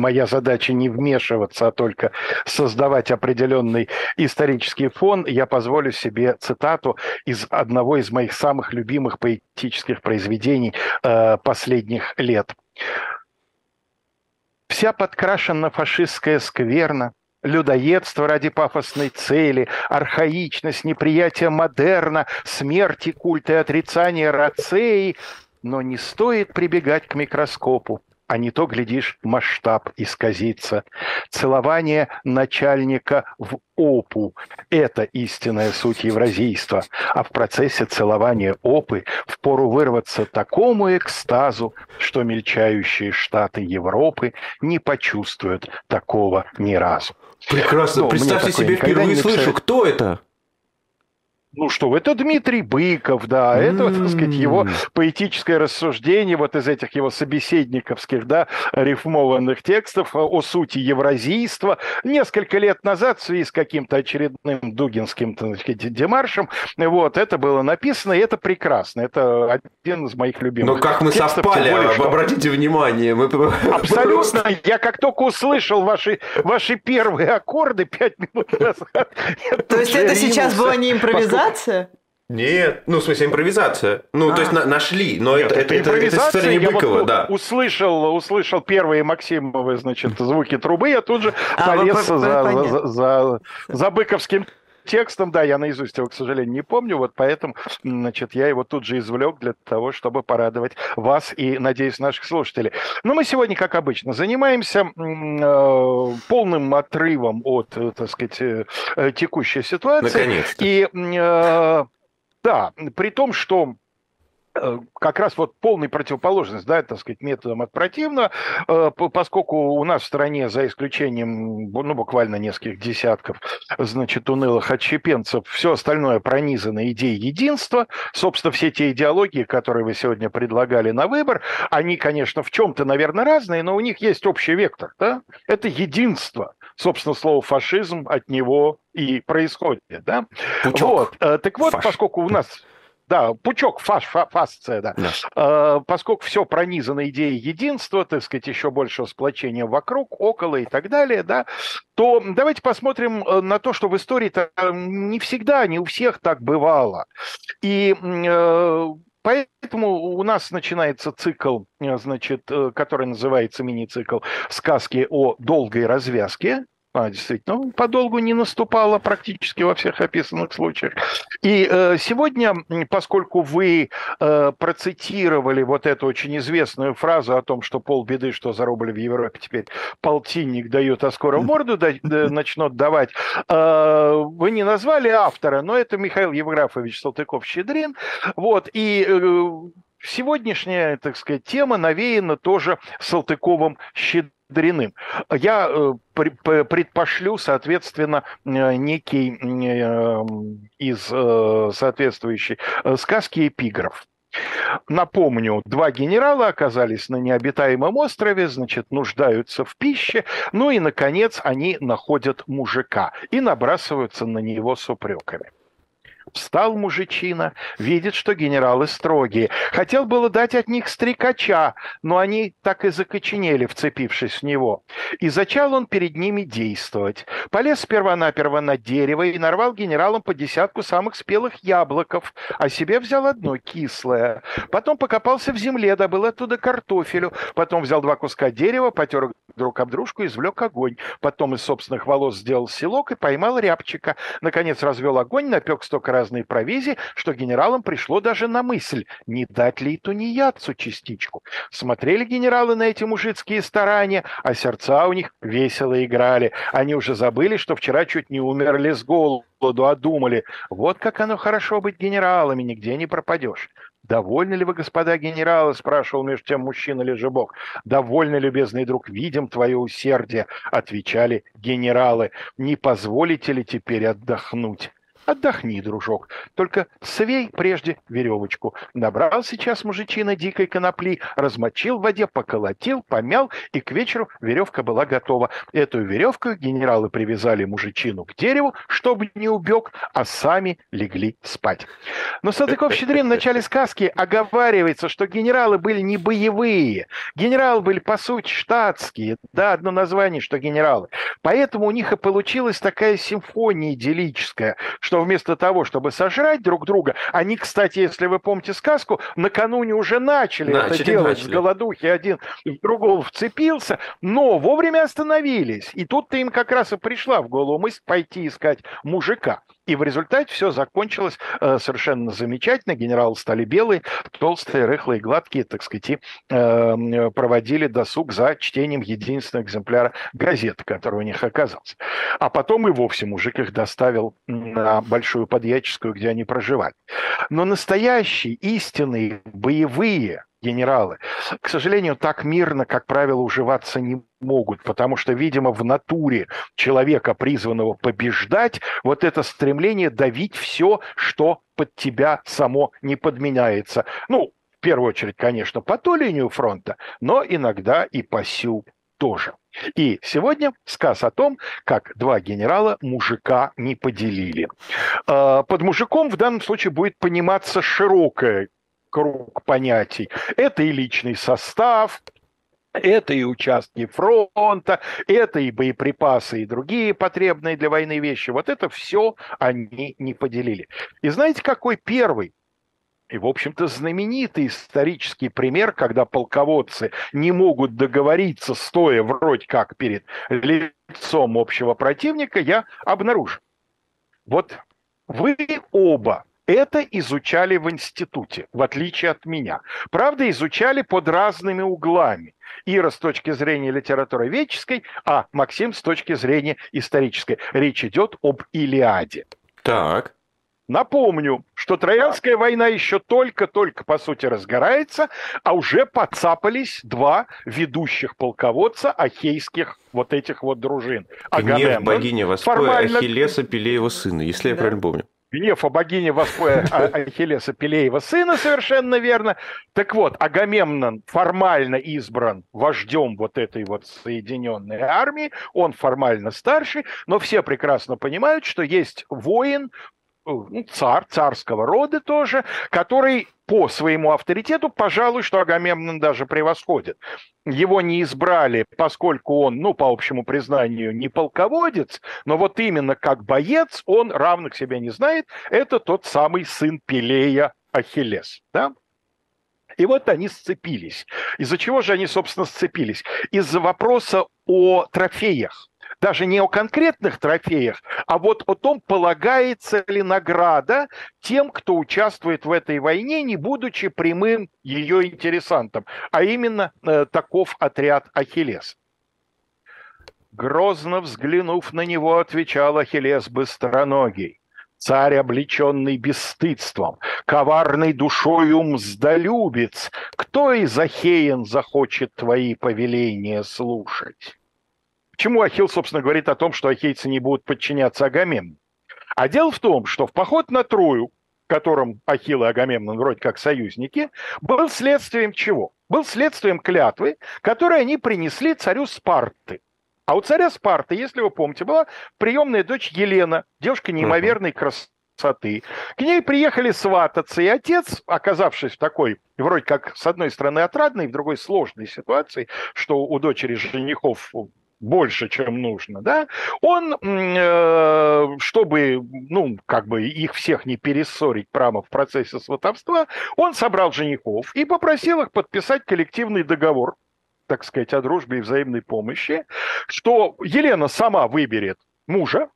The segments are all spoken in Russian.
моя задача не вмешиваться, а только создавать определенный исторический фон, я позволю себе цитату из одного из моих самых любимых поэтических произведений э, последних лет. «Вся подкрашена фашистская скверна, людоедство ради пафосной цели, архаичность, неприятие модерна, смерти, культа и отрицание рацеи, но не стоит прибегать к микроскопу а не то, глядишь, масштаб исказится. Целование начальника в опу – это истинная суть евразийства, а в процессе целования опы впору вырваться такому экстазу, что мельчающие штаты Европы не почувствуют такого ни разу. Прекрасно. Ну, Представьте себе, впервые слышу, кто это? Ну что, это Дмитрий Быков, да, mm-hmm. это, так сказать, его поэтическое рассуждение вот из этих его собеседниковских, да, рифмованных текстов о сути евразийства. Несколько лет назад в связи с каким-то очередным дугинским, так сказать, демаршем, вот, это было написано, и это прекрасно, это один из моих любимых Но как мы текстов, совпали, более, что... обратите внимание. Мы... Абсолютно, я как только услышал ваши, ваши первые аккорды пять минут назад... То есть это сейчас была не импровизация? Импровизация? Нет, ну, в смысле, импровизация. Ну, а. то есть на, нашли, но Нет, это, это, это, это история не Быкова, вот да. Услышал, услышал первые Максимовы, значит, звуки трубы, я тут же а, полез за, за, за, за быковским текстом, да, я наизусть его, к сожалению, не помню, вот поэтому, значит, я его тут же извлек для того, чтобы порадовать вас и, надеюсь, наших слушателей. Но мы сегодня, как обычно, занимаемся э, полным отрывом от, э, так сказать, э, э, текущей ситуации. Наконец-то. И э, да, при том, что как раз вот полная противоположность, да, так сказать, методом от противного, э, поскольку у нас в стране, за исключением, ну, буквально нескольких десятков, значит, унылых отщепенцев, все остальное пронизано идеей единства. Собственно, все те идеологии, которые вы сегодня предлагали на выбор, они, конечно, в чем-то, наверное, разные, но у них есть общий вектор, да? Это единство. Собственно, слово фашизм от него и происходит, да? Пучок. Вот. Э, так вот, Фаш. поскольку у нас да, пучок, фаш, фа, фасция, да. да. Э, поскольку все пронизано идеей единства, так сказать, еще большего сплочения вокруг, около и так далее, да, то давайте посмотрим э, на то, что в истории-то не всегда, не у всех так бывало. И э, Поэтому у нас начинается цикл, э, значит, э, который называется мини-цикл «Сказки о долгой развязке», а, действительно, ну, подолгу не наступало практически во всех описанных случаях. И э, сегодня, поскольку вы э, процитировали вот эту очень известную фразу о том, что полбеды, что за рубль в Европе теперь полтинник дают, а скоро морду да, да, начнут давать, э, вы не назвали автора, но это Михаил Евграфович Салтыков-Щедрин. Вот, и э, сегодняшняя, так сказать, тема навеяна тоже Салтыковым Дряным. Я э, предпошлю, соответственно, э, некий э, из соответствующей сказки эпиграф. Напомню, два генерала оказались на необитаемом острове, значит, нуждаются в пище, ну и, наконец, они находят мужика и набрасываются на него с упреками. Встал мужичина, видит, что генералы строгие. Хотел было дать от них стрекача, но они так и закоченели, вцепившись в него. И зачал он перед ними действовать. Полез сперва-наперво на дерево и нарвал генералам по десятку самых спелых яблоков, а себе взял одно кислое. Потом покопался в земле, добыл оттуда картофелю. Потом взял два куска дерева, потер друг об дружку, извлек огонь. Потом из собственных волос сделал селок и поймал рябчика. Наконец развел огонь, напек столько разной провизии, что генералам пришло даже на мысль, не дать ли и тунеядцу частичку. Смотрели генералы на эти мужицкие старания, а сердца у них весело играли. Они уже забыли, что вчера чуть не умерли с голоду, а думали, вот как оно хорошо быть генералами, нигде не пропадешь. «Довольны ли вы, господа генералы?» – спрашивал между тем мужчина Лежебок. «Довольны, любезный друг, видим твое усердие», – отвечали генералы. «Не позволите ли теперь отдохнуть?» Отдохни, дружок. только свей прежде веревочку. Набрал сейчас мужичина дикой конопли, размочил в воде, поколотил, помял, и к вечеру веревка была готова. Эту веревку генералы привязали мужичину к дереву, чтобы не убег, а сами легли спать. Но Салтыков-Щедрин в начале сказки оговаривается, что генералы были не боевые. Генералы были, по сути, штатские. Да, одно название, что генералы. Поэтому у них и получилась такая симфония идиллическая, что вместо того, чтобы сожрать друг друга, они, кстати, если вы помните сказку, накануне уже начали, начали это делать начали. с голодухи, один в другого вцепился, но вовремя остановились. И тут-то им как раз и пришла в голову мысль пойти искать мужика. И в результате все закончилось э, совершенно замечательно. Генералы стали белые, толстые, рыхлые, гладкие, так сказать, и э, проводили досуг за чтением единственного экземпляра газеты, который у них оказался. А потом и вовсе мужик их доставил на Большую Подьяческую, где они проживали. Но настоящие, истинные, боевые генералы, к сожалению, так мирно, как правило, уживаться не могут, потому что, видимо, в натуре человека, призванного побеждать, вот это стремление давить все, что под тебя само не подменяется. Ну, в первую очередь, конечно, по ту линию фронта, но иногда и по сю тоже. И сегодня сказ о том, как два генерала мужика не поделили. А, под мужиком в данном случае будет пониматься широкое круг понятий. Это и личный состав, это и участки фронта, это и боеприпасы, и другие потребные для войны вещи. Вот это все они не поделили. И знаете, какой первый и, в общем-то, знаменитый исторический пример, когда полководцы не могут договориться, стоя вроде как перед лицом общего противника, я обнаружил. Вот вы оба это изучали в институте, в отличие от меня. Правда, изучали под разными углами. Ира с точки зрения литературоведческой, а Максим с точки зрения исторической. Речь идет об Илиаде. Так. Напомню, что Троянская война еще только-только, по сути, разгорается, а уже подцапались два ведущих полководца ахейских вот этих вот дружин. Гнев богини Воспоя формально... Ахиллеса Пелеева сына, если да. я правильно помню. Гнев о богине Воспоя а, Ахиллеса Пелеева сына, совершенно верно. Так вот, Агамемнон формально избран вождем вот этой вот соединенной армии, он формально старший, но все прекрасно понимают, что есть воин, царь, царского рода тоже, который по своему авторитету, пожалуй, что Агамемнон даже превосходит. Его не избрали, поскольку он, ну, по общему признанию, не полководец, но вот именно как боец он равных себе не знает. Это тот самый сын Пелея Ахиллес. Да? И вот они сцепились. Из-за чего же они, собственно, сцепились? Из-за вопроса о трофеях даже не о конкретных трофеях, а вот о том, полагается ли награда тем, кто участвует в этой войне, не будучи прямым ее интересантом, а именно э, таков отряд Ахиллес. Грозно взглянув на него, отвечал Ахиллес быстроногий. Царь, облеченный бесстыдством, коварный душою мздолюбец, кто из Ахеен захочет твои повеления слушать? Почему Ахилл, собственно, говорит о том, что ахейцы не будут подчиняться Агамемну? А дело в том, что в поход на Трою, в котором Ахилл и Агамемнон вроде как союзники, был следствием чего? Был следствием клятвы, которую они принесли царю Спарты. А у царя Спарты, если вы помните, была приемная дочь Елена, девушка неимоверной красоты. К ней приехали свататься, и отец, оказавшись в такой, вроде как, с одной стороны, отрадной, в другой сложной ситуации, что у дочери женихов больше, чем нужно, да, он, э, чтобы, ну, как бы их всех не перессорить прямо в процессе сватовства, он собрал женихов и попросил их подписать коллективный договор, так сказать, о дружбе и взаимной помощи, что Елена сама выберет мужа,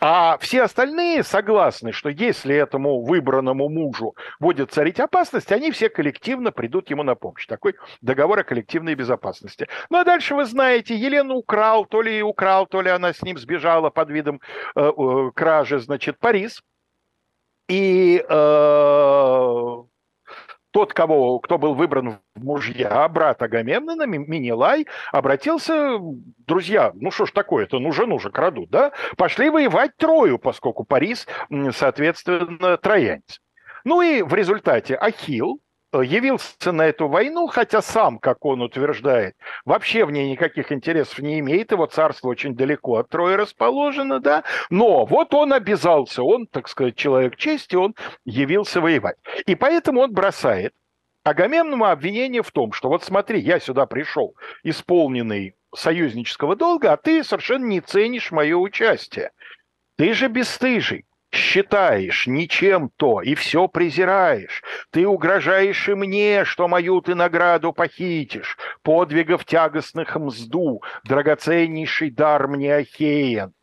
а все остальные согласны, что если этому выбранному мужу будет царить опасность, они все коллективно придут ему на помощь. Такой договор о коллективной безопасности. Ну а дальше вы знаете, Елену украл, то ли украл, то ли она с ним сбежала под видом э, э, кражи, значит, Парис. И э, тот, кого, кто был выбран в мужья, брат Агамемнона, Минилай, обратился, друзья, ну что ж такое-то, ну жену же крадут, да? Пошли воевать Трою, поскольку Парис, соответственно, троянец. Ну и в результате Ахил, явился на эту войну, хотя сам, как он утверждает, вообще в ней никаких интересов не имеет, его царство очень далеко от Трои расположено, да, но вот он обязался, он, так сказать, человек чести, он явился воевать. И поэтому он бросает Агамемному обвинение в том, что вот смотри, я сюда пришел, исполненный союзнического долга, а ты совершенно не ценишь мое участие. Ты же бесстыжий считаешь ничем то и все презираешь. Ты угрожаешь и мне, что мою ты награду похитишь. Подвигов тягостных мзду, драгоценнейший дар мне Ахеен.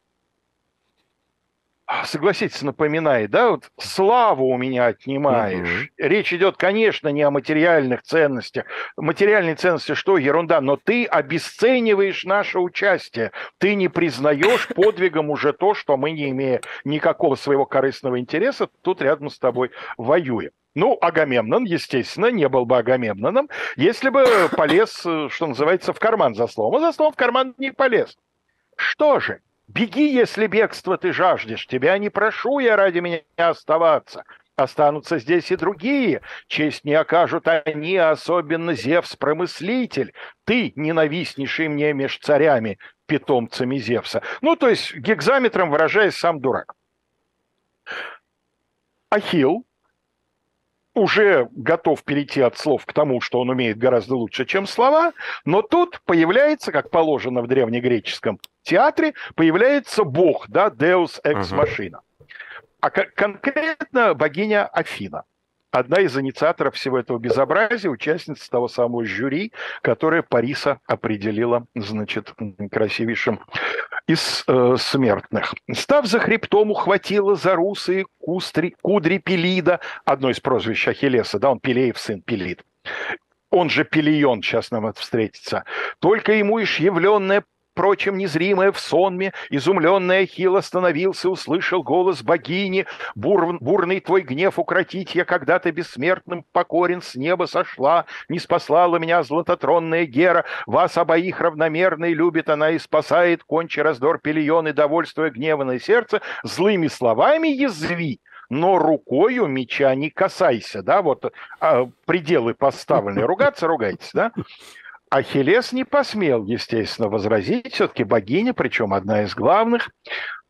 А, согласитесь, напоминает, да, вот славу у меня отнимаешь. Угу. Речь идет, конечно, не о материальных ценностях. Материальные ценности что, ерунда, но ты обесцениваешь наше участие. Ты не признаешь подвигом уже то, что мы, не имея никакого своего корыстного интереса, тут рядом с тобой воюем. Ну, Агамемнон, естественно, не был бы Агамемноном, если бы полез, э, что называется, в карман за словом. А за словом в карман не полез. Что же, Беги, если бегство ты жаждешь, тебя не прошу я ради меня оставаться. Останутся здесь и другие, честь не окажут они, особенно Зевс-промыслитель, ты, ненавистнейший мне меж царями, питомцами Зевса. Ну, то есть, гекзаметром выражаясь, сам дурак. Ахилл, уже готов перейти от слов к тому, что он умеет гораздо лучше, чем слова, но тут появляется, как положено в древнегреческом театре, появляется бог, да, Deus Ex Machina. А конкретно богиня Афина – одна из инициаторов всего этого безобразия, участница того самого жюри, которое Париса определила, значит, красивейшим из э, смертных. Став за хребтом, ухватила за русы кустри, кудри Пелида, одно из прозвищ Ахиллеса, да, он Пелеев сын Пелид. Он же Пелион, сейчас нам это встретится. Только ему ишь явленная впрочем, незримое в сонме, изумленный Ахилл остановился, услышал голос богини, Бур, бурный твой гнев укротить я когда-то бессмертным покорен, с неба сошла, не спаслала меня златотронная Гера, вас обоих равномерно и любит она и спасает, кончи раздор пелион и довольствуя гневанное сердце, злыми словами язви, но рукою меча не касайся, да, вот а, пределы поставлены, ругаться ругайтесь, да, Ахиллес не посмел, естественно, возразить, все-таки богиня, причем одна из главных,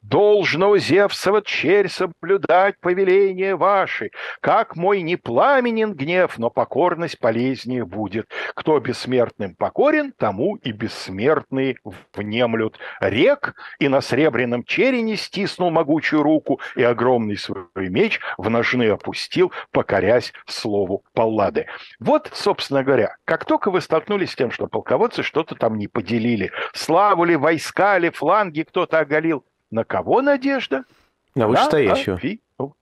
Должно Зевсова черь соблюдать повеление ваши. Как мой не пламенен гнев, но покорность полезнее будет. Кто бессмертным покорен, тому и бессмертные внемлют. Рек и на сребряном черене стиснул могучую руку и огромный свой меч в ножны опустил, покорясь слову Паллады. Вот, собственно говоря, как только вы столкнулись с тем, что полководцы что-то там не поделили, славу ли, войска ли, фланги кто-то оголил, на кого надежда? На вышестоящего. На Афину.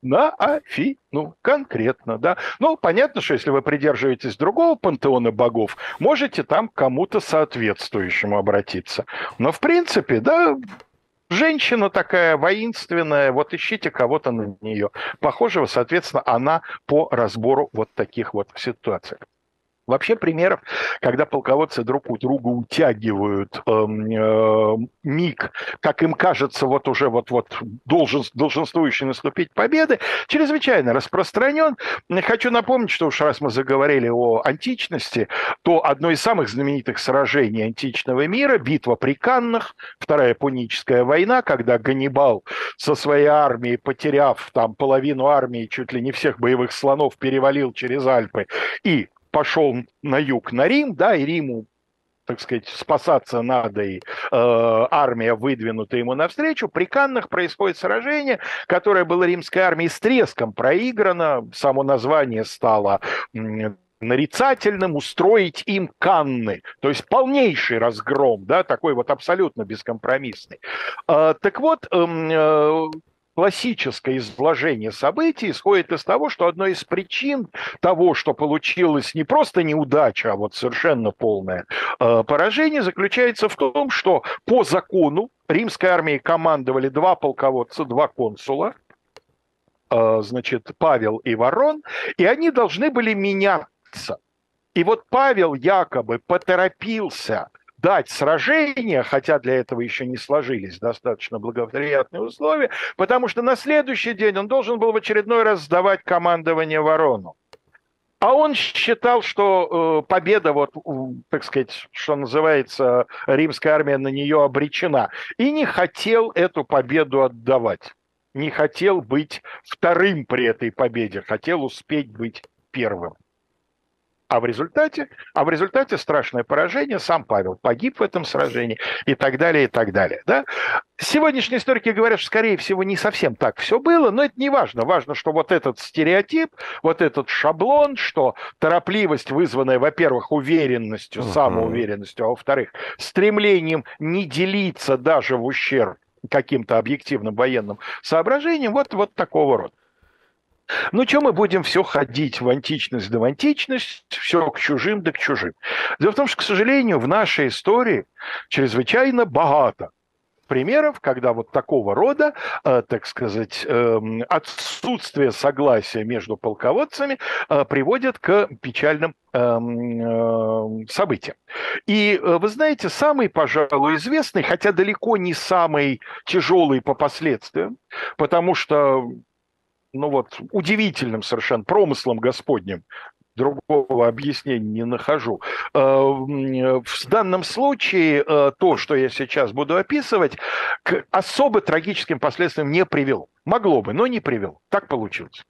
На Афину, конкретно, да. Ну, понятно, что если вы придерживаетесь другого пантеона богов, можете там к кому-то соответствующему обратиться. Но, в принципе, да, Женщина такая воинственная, вот ищите кого-то на нее. Похожего, соответственно, она по разбору вот таких вот ситуаций. Вообще примеров, когда полководцы друг у друга утягивают э, э, миг, как им кажется, вот уже вот-вот должен, долженствующий наступить победы, чрезвычайно распространен. Хочу напомнить, что уж раз мы заговорили о античности, то одно из самых знаменитых сражений античного мира – битва при Каннах, Вторая Пуническая война, когда Ганнибал со своей армией, потеряв там половину армии, чуть ли не всех боевых слонов, перевалил через Альпы и пошел на юг, на Рим, да, и Риму так сказать, спасаться надо, и э, армия выдвинута ему навстречу. При Каннах происходит сражение, которое было римской армией с треском проиграно. Само название стало нарицательным устроить им Канны, то есть полнейший разгром, да, такой вот абсолютно бескомпромиссный. Э, так вот, эм, э, классическое изложение событий исходит из того, что одной из причин того, что получилось не просто неудача, а вот совершенно полное э, поражение, заключается в том, что по закону римской армией командовали два полководца, два консула, э, значит, Павел и Ворон, и они должны были меняться. И вот Павел якобы поторопился дать сражение, хотя для этого еще не сложились достаточно благоприятные условия, потому что на следующий день он должен был в очередной раз сдавать командование Ворону. А он считал, что э, победа, вот, так сказать, что называется, римская армия на нее обречена. И не хотел эту победу отдавать. Не хотел быть вторым при этой победе, хотел успеть быть первым. А в результате, а в результате страшное поражение, сам Павел погиб в этом сражении и так далее, и так далее. Да? Сегодняшние историки говорят, что, скорее всего, не совсем так все было, но это не важно. Важно, что вот этот стереотип, вот этот шаблон, что торопливость, вызванная, во-первых, уверенностью, самоуверенностью, а во-вторых, стремлением не делиться даже в ущерб каким-то объективным военным соображениям, вот, вот такого рода. Ну, что мы будем все ходить в античность да в античность, все к чужим да к чужим. Дело в том, что, к сожалению, в нашей истории чрезвычайно богато примеров, когда вот такого рода, э, так сказать, э, отсутствие согласия между полководцами э, приводит к печальным эм, э, событиям. И э, вы знаете, самый, пожалуй, известный, хотя далеко не самый тяжелый по последствиям, потому что ну вот, удивительным совершенно промыслом Господним, другого объяснения не нахожу. Э, в данном случае э, то, что я сейчас буду описывать, к особо трагическим последствиям не привело. Могло бы, но не привело. Так получилось.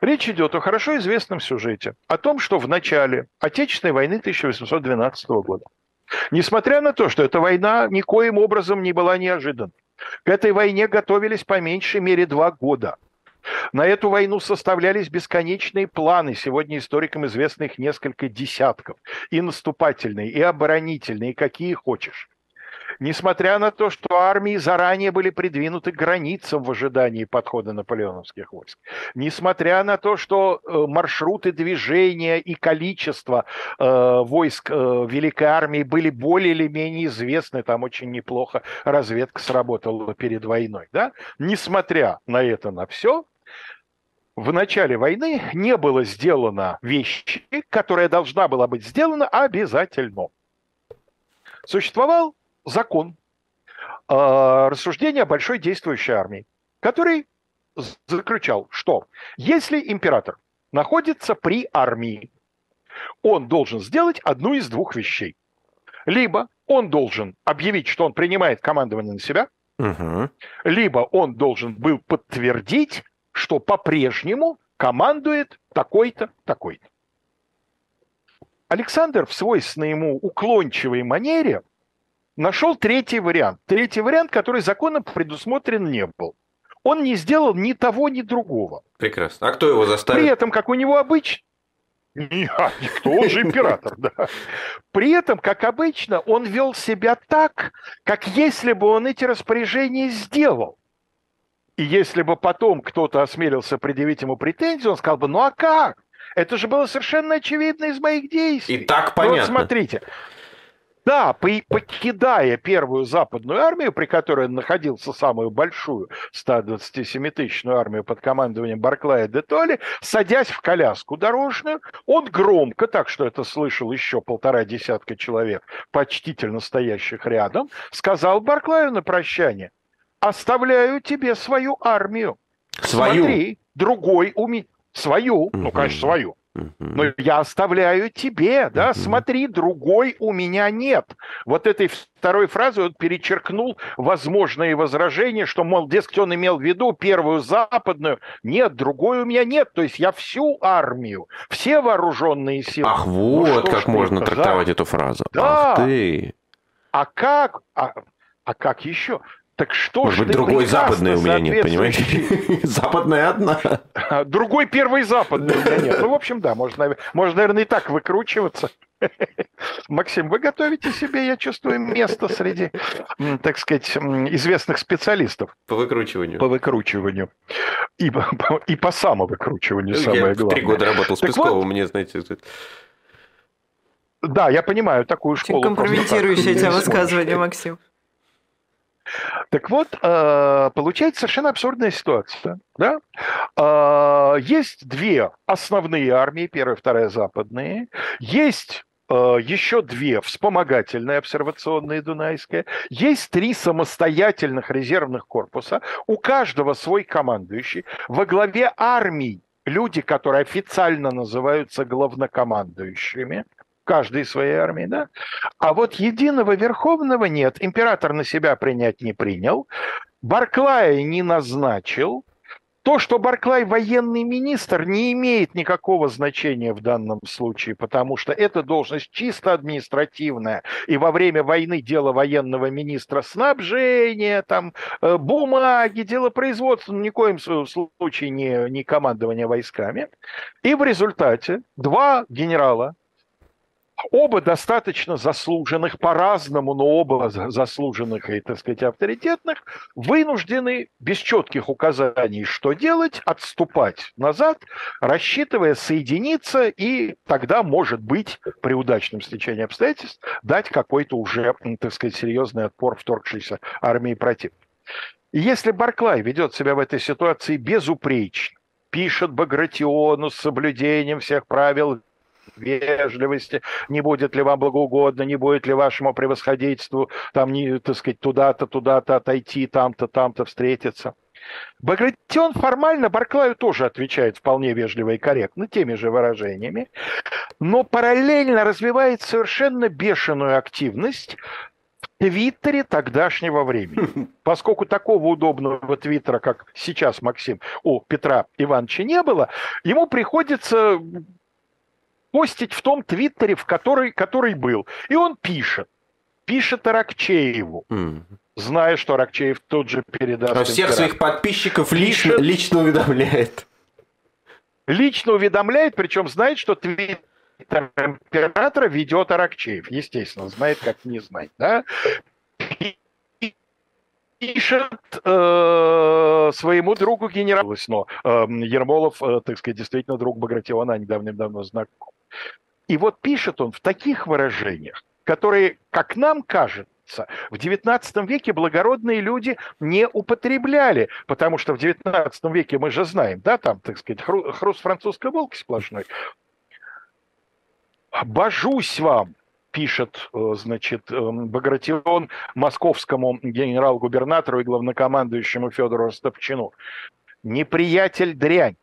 Речь идет о хорошо известном сюжете, о том, что в начале Отечественной войны 1812 года, несмотря на то, что эта война никоим образом не была неожиданной, к этой войне готовились по меньшей мере два года – на эту войну составлялись бесконечные планы, сегодня историкам известных несколько десятков, и наступательные, и оборонительные, и какие хочешь. Несмотря на то, что армии заранее были придвинуты к границам в ожидании подхода наполеоновских войск, несмотря на то, что э, маршруты движения и количество э, войск э, Великой армии были более или менее известны, там очень неплохо разведка сработала перед войной, да? несмотря на это, на все, в начале войны не было сделано вещи, которая должна была быть сделана обязательно. Существовал закон э, рассуждения о большой действующей армии, который заключал, что если император находится при армии, он должен сделать одну из двух вещей. Либо он должен объявить, что он принимает командование на себя, угу. либо он должен был подтвердить, что по-прежнему командует такой-то, такой-то. Александр в свойственной ему уклончивой манере нашел третий вариант. Третий вариант, который законом предусмотрен не был. Он не сделал ни того, ни другого. Прекрасно. А кто его заставил? При этом, как у него обычно, нет, никто, он же император, да. При этом, как обычно, он вел себя так, как если бы он эти распоряжения сделал. И если бы потом кто-то осмелился предъявить ему претензию, он сказал бы, ну а как? Это же было совершенно очевидно из моих действий. И так понятно. Вот смотрите. Да, покидая первую западную армию, при которой он находился самую большую 127-тысячную армию под командованием Барклая де Толли, садясь в коляску дорожную, он громко, так что это слышал еще полтора десятка человек, почтительно стоящих рядом, сказал Барклаю на прощание, оставляю тебе свою армию. Свою? Смотри, другой уме... Свою, угу. ну, конечно, свою. Но я оставляю тебе, да, смотри, другой у меня нет. Вот этой второй фразой он перечеркнул возможные возражения, что, мол, дескать, он имел в виду первую западную. Нет, другой у меня нет. То есть я всю армию, все вооруженные силы. Ах, ну, вот ну, как можно трактовать да? эту фразу. Да. Ах ты. А как? А, а как еще? Так что Может быть, другой западный у меня нет, понимаешь? Западная одна. Другой первый западный у меня нет. Ну, в общем, да, можно, можно, наверное, и так выкручиваться. Максим, вы готовите себе, я чувствую, место среди, так сказать, известных специалистов. По выкручиванию. По выкручиванию. И, по, и по самовыкручиванию, самое я главное. три года работал с Песковым, вот, мне, знаете... Да, я понимаю такую школу. Компрометирующее тебя высказывание, Максим. Так вот, э, получается совершенно абсурдная ситуация. Да? А, есть две основные армии, первая, вторая западные. Есть а, еще две вспомогательные обсервационные Дунайская. Есть три самостоятельных резервных корпуса. У каждого свой командующий. Во главе армий люди, которые официально называются главнокомандующими каждой своей армии, да? А вот единого верховного нет. Император на себя принять не принял. Барклая не назначил. То, что Барклай военный министр, не имеет никакого значения в данном случае, потому что эта должность чисто административная. И во время войны дело военного министра снабжения, там, э, бумаги, дело производства, ни в коем случае не, не командование войсками. И в результате два генерала Оба достаточно заслуженных по-разному, но оба заслуженных и, так сказать, авторитетных, вынуждены без четких указаний, что делать, отступать назад, рассчитывая соединиться и тогда, может быть, при удачном стечении обстоятельств, дать какой-то уже, так сказать, серьезный отпор вторгшейся армии противника. Если Барклай ведет себя в этой ситуации безупречно, пишет Багратиону с соблюдением всех правил вежливости, не будет ли вам благоугодно, не будет ли вашему превосходительству там, не, так сказать, туда-то, туда-то отойти, там-то, там-то встретиться. Багратион формально Барклаю тоже отвечает вполне вежливо и корректно, теми же выражениями, но параллельно развивает совершенно бешеную активность в Твиттере тогдашнего времени. Поскольку такого удобного Твиттера, как сейчас Максим, у Петра Ивановича не было, ему приходится постить в том твиттере, в который, который был. И он пишет. Пишет Аракчееву. Mm. Зная, что Аракчеев тут же передаст. А всех своих подписчиков лично, пишет, лично уведомляет. Лично уведомляет, причем знает, что твиттер императора ведет Аракчеев. Естественно, знает, как не знать. Да? пишет э, своему другу генералу но э, Ермолов, э, так сказать, действительно друг Багратиона, они давным-давно знакомы. И вот пишет он в таких выражениях, которые, как нам кажется, в XIX веке благородные люди не употребляли, потому что в XIX веке мы же знаем, да, там, так сказать, хру, хруст французской волки сплошной. «Божусь вам, пишет, э, значит, э, Багратион московскому генерал-губернатору и главнокомандующему Федору Ростовчину. «Неприятель дрянь,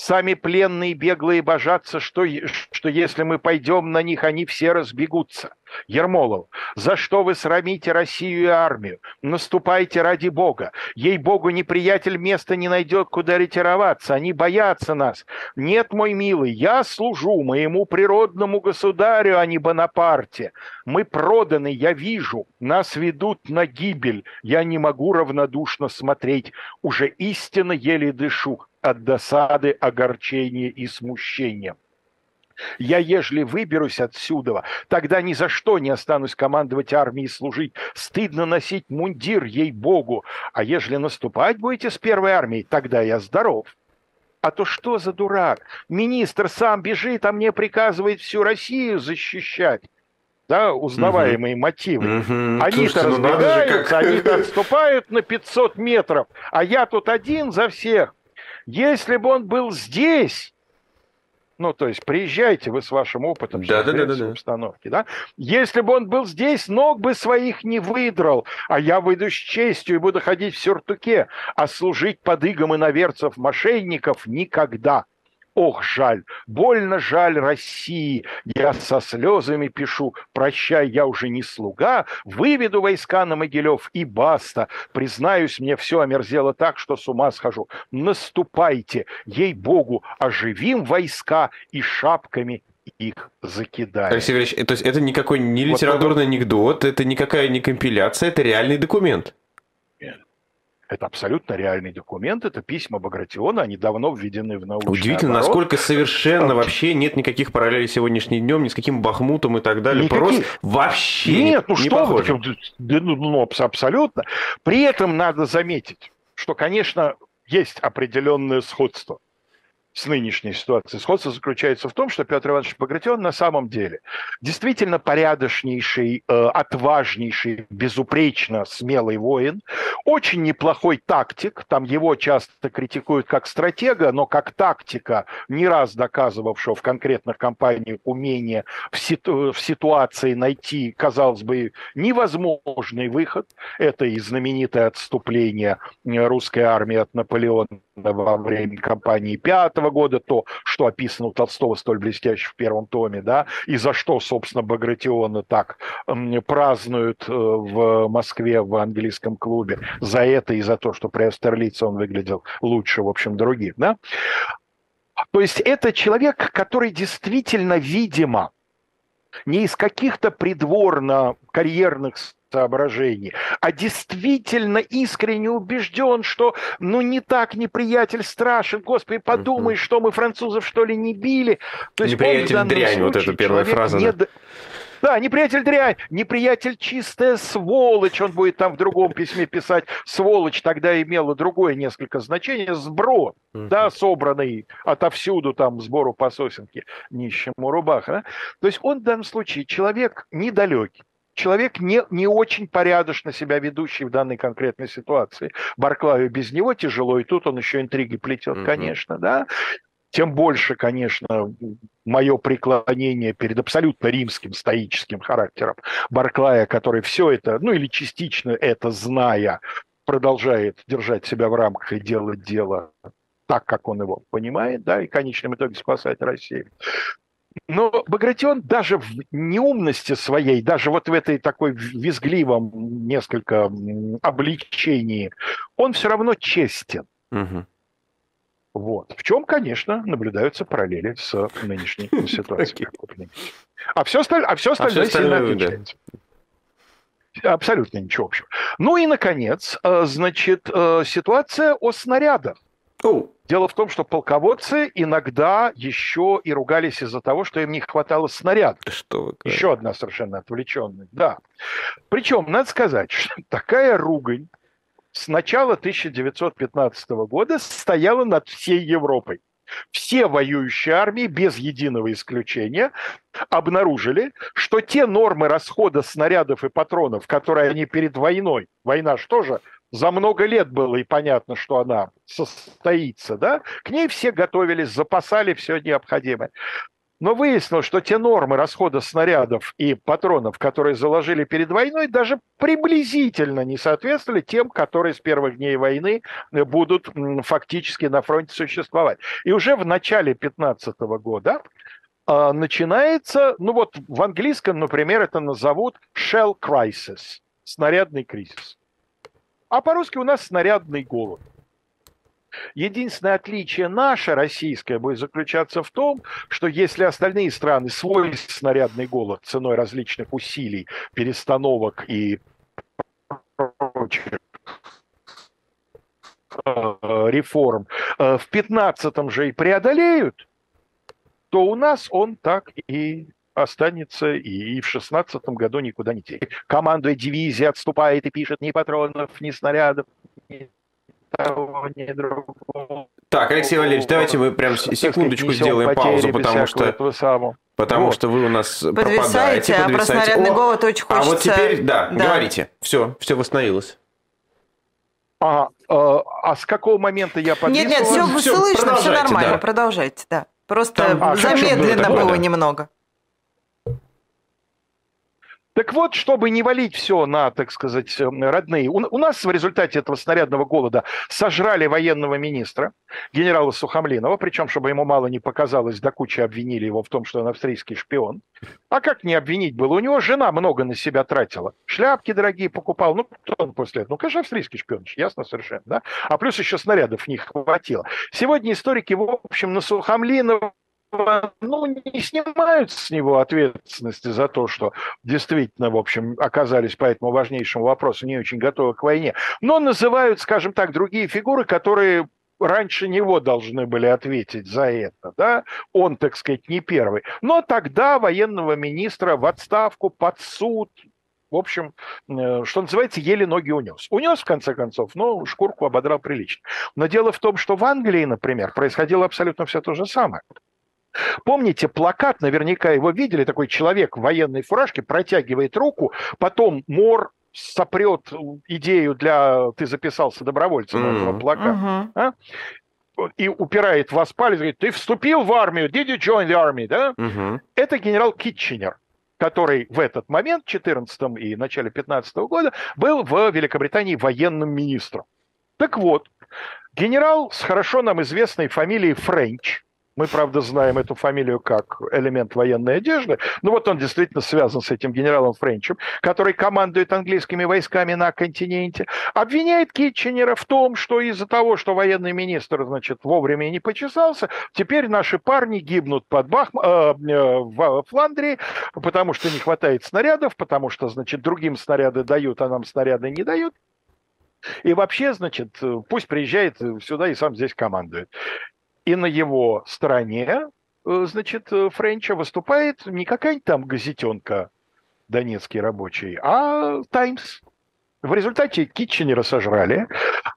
Сами пленные беглые божатся, что, что если мы пойдем на них, они все разбегутся. Ермолов, за что вы срамите Россию и армию? Наступайте ради Бога. Ей-богу, неприятель места не найдет, куда ретироваться. Они боятся нас. Нет, мой милый, я служу моему природному государю, а не Бонапарте. Мы проданы, я вижу. Нас ведут на гибель. Я не могу равнодушно смотреть. Уже истинно еле дышу от досады, огорчения и смущения. Я, ежели выберусь отсюда, тогда ни за что не останусь командовать армией служить. Стыдно носить мундир, ей-богу. А ежели наступать будете с первой армией, тогда я здоров. А то что за дурак? Министр сам бежит, а мне приказывает всю Россию защищать. Да, узнаваемые угу. мотивы. Угу. Они-то ну, разбегаются, они-то отступают на 500 метров, а я тут один за всех. Если бы он был здесь, ну, то есть приезжайте вы с вашим опытом да, да, да, да, да. обстановки, да? Если бы он был здесь, ног бы своих не выдрал, а я выйду с честью и буду ходить в сюртуке, а служить под игом иноверцев мошенников никогда. Ох, жаль, больно жаль России. Я со слезами пишу, прощай, я уже не слуга, выведу войска на Могилев и баста. Признаюсь, мне все омерзело так, что с ума схожу. Наступайте, ей-богу, оживим войска и шапками их закидаем. Алексей Валерьевич, то есть это никакой не литературный вот, анекдот, это никакая не компиляция, это реальный документ. Это абсолютно реальный документ, это письма Багратиона, они давно введены в научный Удивительно, оборот. насколько совершенно вообще нет никаких параллелей сегодняшним днем, ни с каким Бахмутом и так далее. Никаких... Просто вообще Нет, ну не что похоже. вы, ну, ну, абсолютно. При этом надо заметить, что, конечно, есть определенное сходство с нынешней ситуацией. Сходство заключается в том, что Петр Иванович Багратион на самом деле действительно порядочнейший, э, отважнейший, безупречно смелый воин, очень неплохой тактик, там его часто критикуют как стратега, но как тактика, не раз доказывавшего в конкретных компаниях умение в, ситу- в ситуации найти, казалось бы, невозможный выход. Это и знаменитое отступление русской армии от Наполеона во время кампании пятого года, то, что описано у Толстого столь блестяще в первом томе, да, и за что, собственно, Багратиона так празднуют э, в Москве в английском клубе, за это и за то, что при Австерлице он выглядел лучше, в общем, других, да. То есть это человек, который действительно, видимо, не из каких-то придворно-карьерных соображений, а действительно искренне убежден, что ну не так неприятель страшен, господи, подумай, uh-huh. что мы французов что ли не били. То есть неприятель дрянь, вот эта первая фраза. Не... Да? Да, неприятель дрянь, неприятель чистая сволочь. Он будет там в другом письме писать. Сволочь тогда имела другое несколько значение. Uh-huh. да, собранный отовсюду там сбору по сосенке нищему рубаха. Да? То есть он в данном случае человек недалекий человек не, не очень порядочно себя ведущий в данной конкретной ситуации. Барклаю без него тяжело, и тут он еще интриги плетет, mm-hmm. конечно, да. Тем больше, конечно, мое преклонение перед абсолютно римским стоическим характером Барклая, который все это, ну или частично это зная, продолжает держать себя в рамках и делать дело так, как он его понимает, да, и в конечном итоге спасать Россию. Но Багратион даже в неумности своей, даже вот в этой такой визгливом несколько обличении, он все равно честен. Угу. Вот. В чем, конечно, наблюдаются параллели с нынешней ситуацией. А все, осталь... а все остальное, а все остальное сильно отличается. Абсолютно ничего общего. Ну и, наконец, э, значит, э, ситуация о снарядах. Oh. Дело в том, что полководцы иногда еще и ругались из-за того, что им не хватало снарядов. Что вы еще одна совершенно отвлеченная. Да. Причем, надо сказать, что такая ругань с начала 1915 года стояла над всей Европой. Все воюющие армии, без единого исключения, обнаружили, что те нормы расхода снарядов и патронов, которые они перед войной, война что же за много лет было и понятно, что она состоится, да, к ней все готовились, запасали все необходимое. Но выяснилось, что те нормы расхода снарядов и патронов, которые заложили перед войной, даже приблизительно не соответствовали тем, которые с первых дней войны будут фактически на фронте существовать. И уже в начале 2015 года э, начинается, ну вот в английском, например, это назовут shell crisis, снарядный кризис. А по-русски у нас снарядный голод. Единственное отличие наше, российское, будет заключаться в том, что если остальные страны свой снарядный голод ценой различных усилий, перестановок и прочих э, реформ э, в 15-м же и преодолеют, то у нас он так и останется и в шестнадцатом году никуда не течет. Командуя дивизии отступает и пишет ни патронов, ни снарядов, ни того, ни другого. Так, Алексей Валерьевич, давайте мы прям секундочку сделаем паузу, потому что... Потому вот. что вы у нас подвисаете, пропадаете, а про снарядный голод очень хочется... А вот теперь, да, да. говорите. Все, все восстановилось. А, а, а с какого момента я подвисла? Нет, нет, все, все слышно, все нормально, да. продолжайте, да. Просто Там, а, замедленно было, было немного. Так вот, чтобы не валить все на, так сказать, эм, родные, у, у нас в результате этого снарядного голода сожрали военного министра, генерала Сухомлинова, причем, чтобы ему мало не показалось, до кучи обвинили его в том, что он австрийский шпион. А как не обвинить было? У него жена много на себя тратила. Шляпки дорогие покупал. Ну, кто он после этого? Ну, конечно, австрийский шпион, ясно совершенно, да? А плюс еще снарядов не хватило. Сегодня историки, в общем, на Сухомлинова ну, не снимают с него ответственности за то, что действительно, в общем, оказались по этому важнейшему вопросу не очень готовы к войне, но называют, скажем так, другие фигуры, которые раньше него должны были ответить за это, да, он, так сказать, не первый. Но тогда военного министра в отставку, под суд, в общем, э, что называется, еле ноги унес. Унес, в конце концов, но шкурку ободрал прилично. Но дело в том, что в Англии, например, происходило абсолютно все то же самое. Помните, плакат, наверняка его видели, такой человек в военной фуражке протягивает руку, потом Мор сопрет идею для «ты записался добровольцем» mm-hmm. этого плаката. Mm-hmm. А? и упирает в палец, говорит, ты вступил в армию, did you join the army, да? Угу. Это генерал Китченер, который в этот момент, в 14 и начале 15 года, был в Великобритании военным министром. Так вот, генерал с хорошо нам известной фамилией Френч, мы, правда, знаем эту фамилию как элемент военной одежды. Но вот он действительно связан с этим генералом Френчем, который командует английскими войсками на континенте. Обвиняет Китченера в том, что из-за того, что военный министр, значит, вовремя не почесался, теперь наши парни гибнут под Бах... э, э, в Фландрии, потому что не хватает снарядов, потому что, значит, другим снаряды дают, а нам снаряды не дают. И вообще, значит, пусть приезжает сюда и сам здесь командует и на его стороне, э, значит, э, Френча выступает не какая-нибудь там газетенка донецкий рабочий, а «Таймс». В результате Китченера сожрали.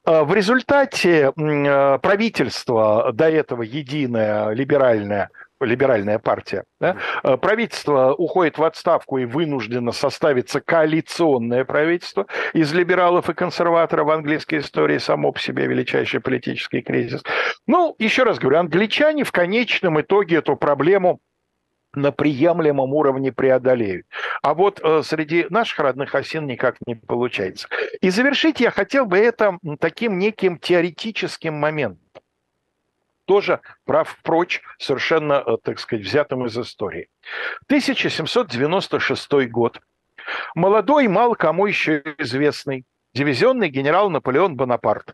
А в результате э, правительство, до этого единое, либеральное, либеральная партия, да, э, правительство уходит в отставку и вынуждено составиться коалиционное правительство из либералов и консерваторов в английской истории само по себе величайший политический кризис. Ну, еще раз говорю, англичане в конечном итоге эту проблему на приемлемом уровне преодолеют. А вот э, среди наших родных осин никак не получается. И завершить я хотел бы это таким неким теоретическим моментом тоже прав прочь, совершенно, э, так сказать, взятым из истории. 1796 год. Молодой, мало кому еще известный, дивизионный генерал Наполеон Бонапарт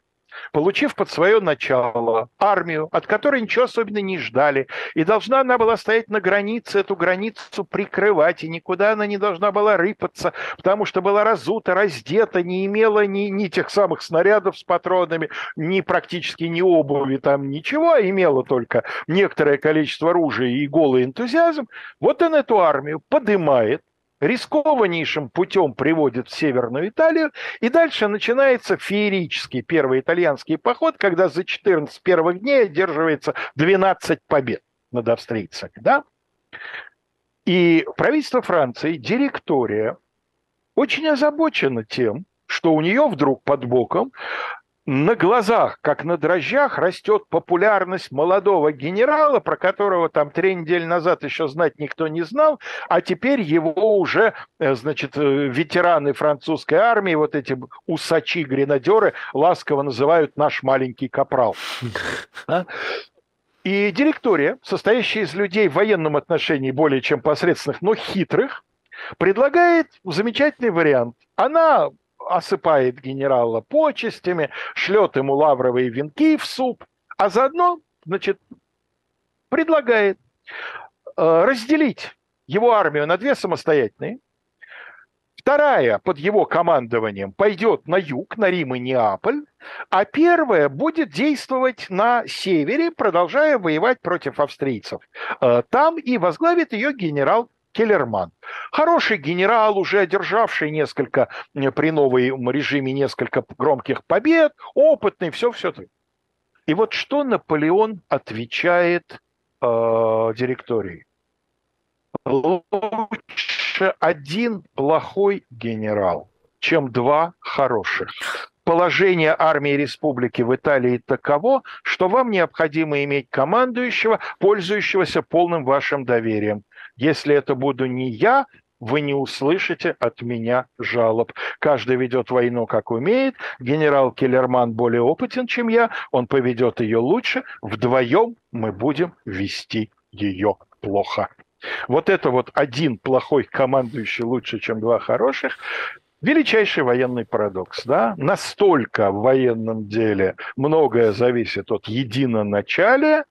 получив под свое начало армию, от которой ничего особенно не ждали, и должна она была стоять на границе, эту границу прикрывать, и никуда она не должна была рыпаться, потому что была разута, раздета, не имела ни, ни тех самых снарядов с патронами, ни практически ни обуви, там ничего, а имела только некоторое количество оружия и голый энтузиазм, вот он эту армию подымает, рискованнейшим путем приводит в Северную Италию, и дальше начинается феерический первый итальянский поход, когда за 14 первых дней одерживается 12 побед над австрийцами. Да? И правительство Франции, директория, очень озабочено тем, что у нее вдруг под боком на глазах, как на дрожжах, растет популярность молодого генерала, про которого там три недели назад еще знать никто не знал, а теперь его уже, э, значит, э, ветераны французской армии, вот эти усачи-гренадеры, ласково называют наш маленький капрал. И директория, состоящая из людей в военном отношении более чем посредственных, но хитрых, предлагает замечательный вариант. Она осыпает генерала почестями, шлет ему лавровые венки в суп, а заодно, значит, предлагает э, разделить его армию на две самостоятельные. Вторая под его командованием пойдет на юг, на Рим и Неаполь, а первая будет действовать на севере, продолжая воевать против австрийцев. Э, там и возглавит ее генерал Келлерман. Хороший генерал, уже одержавший несколько при новом режиме несколько громких побед, опытный, все-все. И вот что Наполеон отвечает э, директории. Лучше один плохой генерал, чем два хороших. Положение армии республики в Италии таково, что вам необходимо иметь командующего, пользующегося полным вашим доверием. Если это буду не я, вы не услышите от меня жалоб. Каждый ведет войну, как умеет. Генерал Келлерман более опытен, чем я. Он поведет ее лучше. Вдвоем мы будем вести ее плохо. Вот это вот один плохой командующий лучше, чем два хороших. Величайший военный парадокс, да? Настолько в военном деле многое зависит от единоначалия,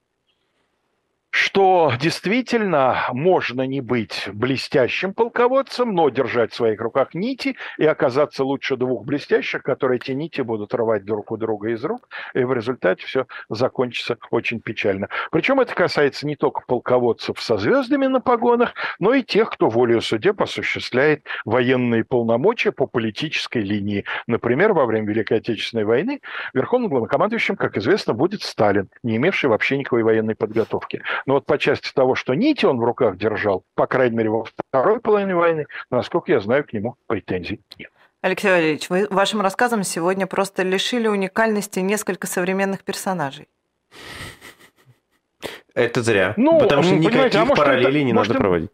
что действительно можно не быть блестящим полководцем, но держать в своих руках нити и оказаться лучше двух блестящих, которые эти нити будут рвать друг у друга из рук, и в результате все закончится очень печально. Причем это касается не только полководцев со звездами на погонах, но и тех, кто волею судеб осуществляет военные полномочия по политической линии. Например, во время Великой Отечественной войны верховным главнокомандующим, как известно, будет Сталин, не имевший вообще никакой военной подготовки. Но вот по части того, что нити он в руках держал, по крайней мере, во второй половине войны, насколько я знаю, к нему претензий нет. Алексей Валерьевич, вы вашим рассказом сегодня просто лишили уникальности несколько современных персонажей. Это зря. Ну, потому что никаких а может, параллелей это, не может, надо проводить.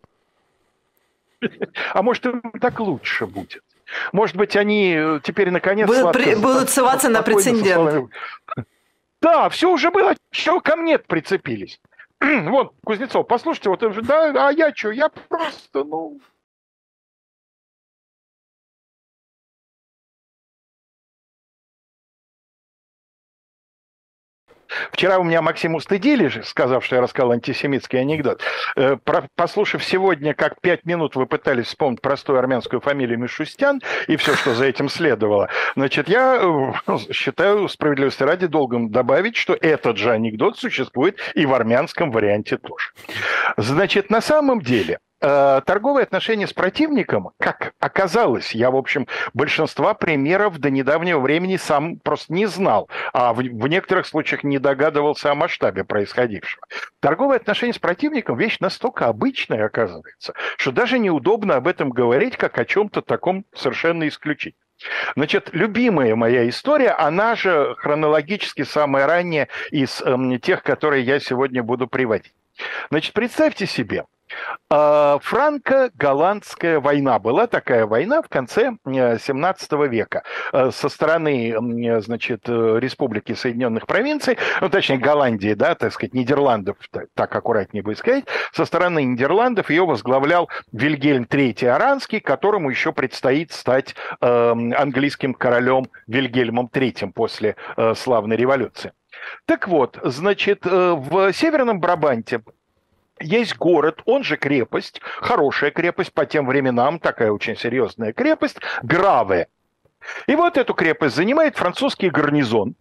А может, им так лучше будет? Может быть, они теперь наконец будут, при, будут ссылаться на прецедент. Да, все уже было. Чего ко мне прицепились? вот, Кузнецов, послушайте, вот, да, а я что, я просто, ну, Вчера у меня Максим устыдили, сказав, что я рассказал антисемитский анекдот. Э, послушав сегодня, как пять минут вы пытались вспомнить простую армянскую фамилию Мишустян и все, что за этим следовало, значит, я э, считаю справедливости ради долгом добавить, что этот же анекдот существует и в армянском варианте тоже. Значит, на самом деле, торговые отношения с противником, как оказалось, я, в общем, большинства примеров до недавнего времени сам просто не знал, а в, в некоторых случаях не догадывался о масштабе происходившего. Торговые отношения с противником – вещь настолько обычная, оказывается, что даже неудобно об этом говорить, как о чем-то таком совершенно исключительном. Значит, любимая моя история, она же хронологически самая ранняя из э, тех, которые я сегодня буду приводить. Значит, представьте себе, а, франко-голландская война. Была такая война в конце 17 э, века э, со стороны, значит, э, Республики Соединенных Провинций, ну, точнее, Голландии, да, так сказать, Нидерландов, так аккуратнее бы сказать, со стороны Нидерландов ее возглавлял Вильгельм III Аранский, которому еще предстоит стать английским королем Вильгельмом III после славной революции. Так вот, значит, в Северном Брабанте есть город, он же крепость, хорошая крепость по тем временам, такая очень серьезная крепость, Граве. И вот эту крепость занимает французский гарнизон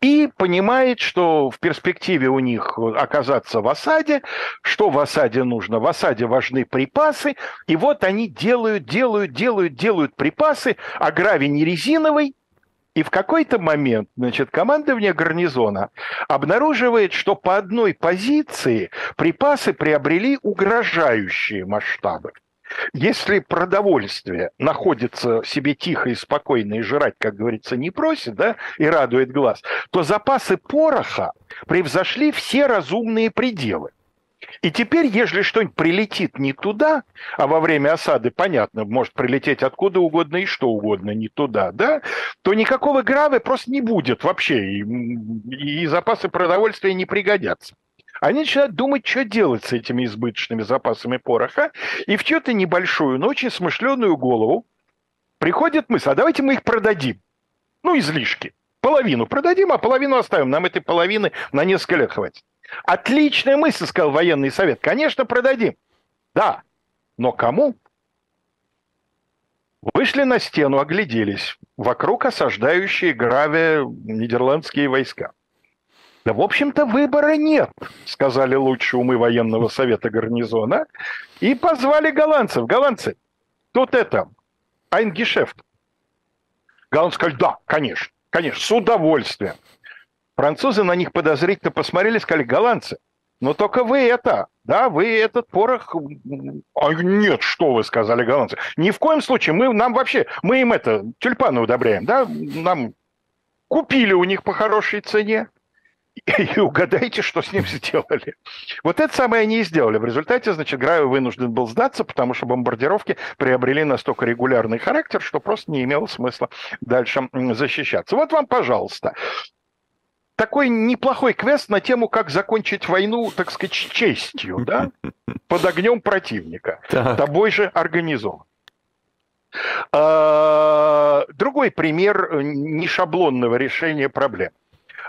и понимает, что в перспективе у них оказаться в осаде, что в осаде нужно? В осаде важны припасы, и вот они делают, делают, делают, делают припасы, а гравий не резиновый, и в какой-то момент, значит, командование гарнизона обнаруживает, что по одной позиции припасы приобрели угрожающие масштабы. Если продовольствие находится себе тихо и спокойно и жрать, как говорится, не просит, да, и радует глаз, то запасы пороха превзошли все разумные пределы. И теперь, если что-нибудь прилетит не туда, а во время осады, понятно, может прилететь откуда угодно и что угодно не туда, да, то никакого гравы просто не будет вообще, и, и запасы продовольствия не пригодятся. Они начинают думать, что делать с этими избыточными запасами пороха, и в чью-то небольшую, но очень смышленую голову приходит мысль, а давайте мы их продадим. Ну, излишки. Половину продадим, а половину оставим. Нам этой половины на несколько лет хватит. Отличная мысль, сказал военный совет. Конечно, продадим. Да, но кому? Вышли на стену, огляделись. Вокруг осаждающие Граве нидерландские войска. Да, в общем-то, выбора нет, сказали лучшие умы военного совета гарнизона. И позвали голландцев. Голландцы, тут это, Айнгешефт. Голландцы сказали, да, конечно, конечно, с удовольствием. Французы на них подозрительно посмотрели, сказали, голландцы, но только вы это, да, вы этот порох... А нет, что вы, сказали голландцы. Ни в коем случае, мы нам вообще, мы им это, тюльпаны удобряем, да, нам купили у них по хорошей цене, и угадайте, что с ним сделали. Вот это самое они и сделали. В результате, значит, Граю вынужден был сдаться, потому что бомбардировки приобрели настолько регулярный характер, что просто не имело смысла дальше защищаться. Вот вам, пожалуйста, такой неплохой квест на тему, как закончить войну, так сказать, честью, да, под огнем противника, тобой же организован. А, другой пример нешаблонного решения проблем.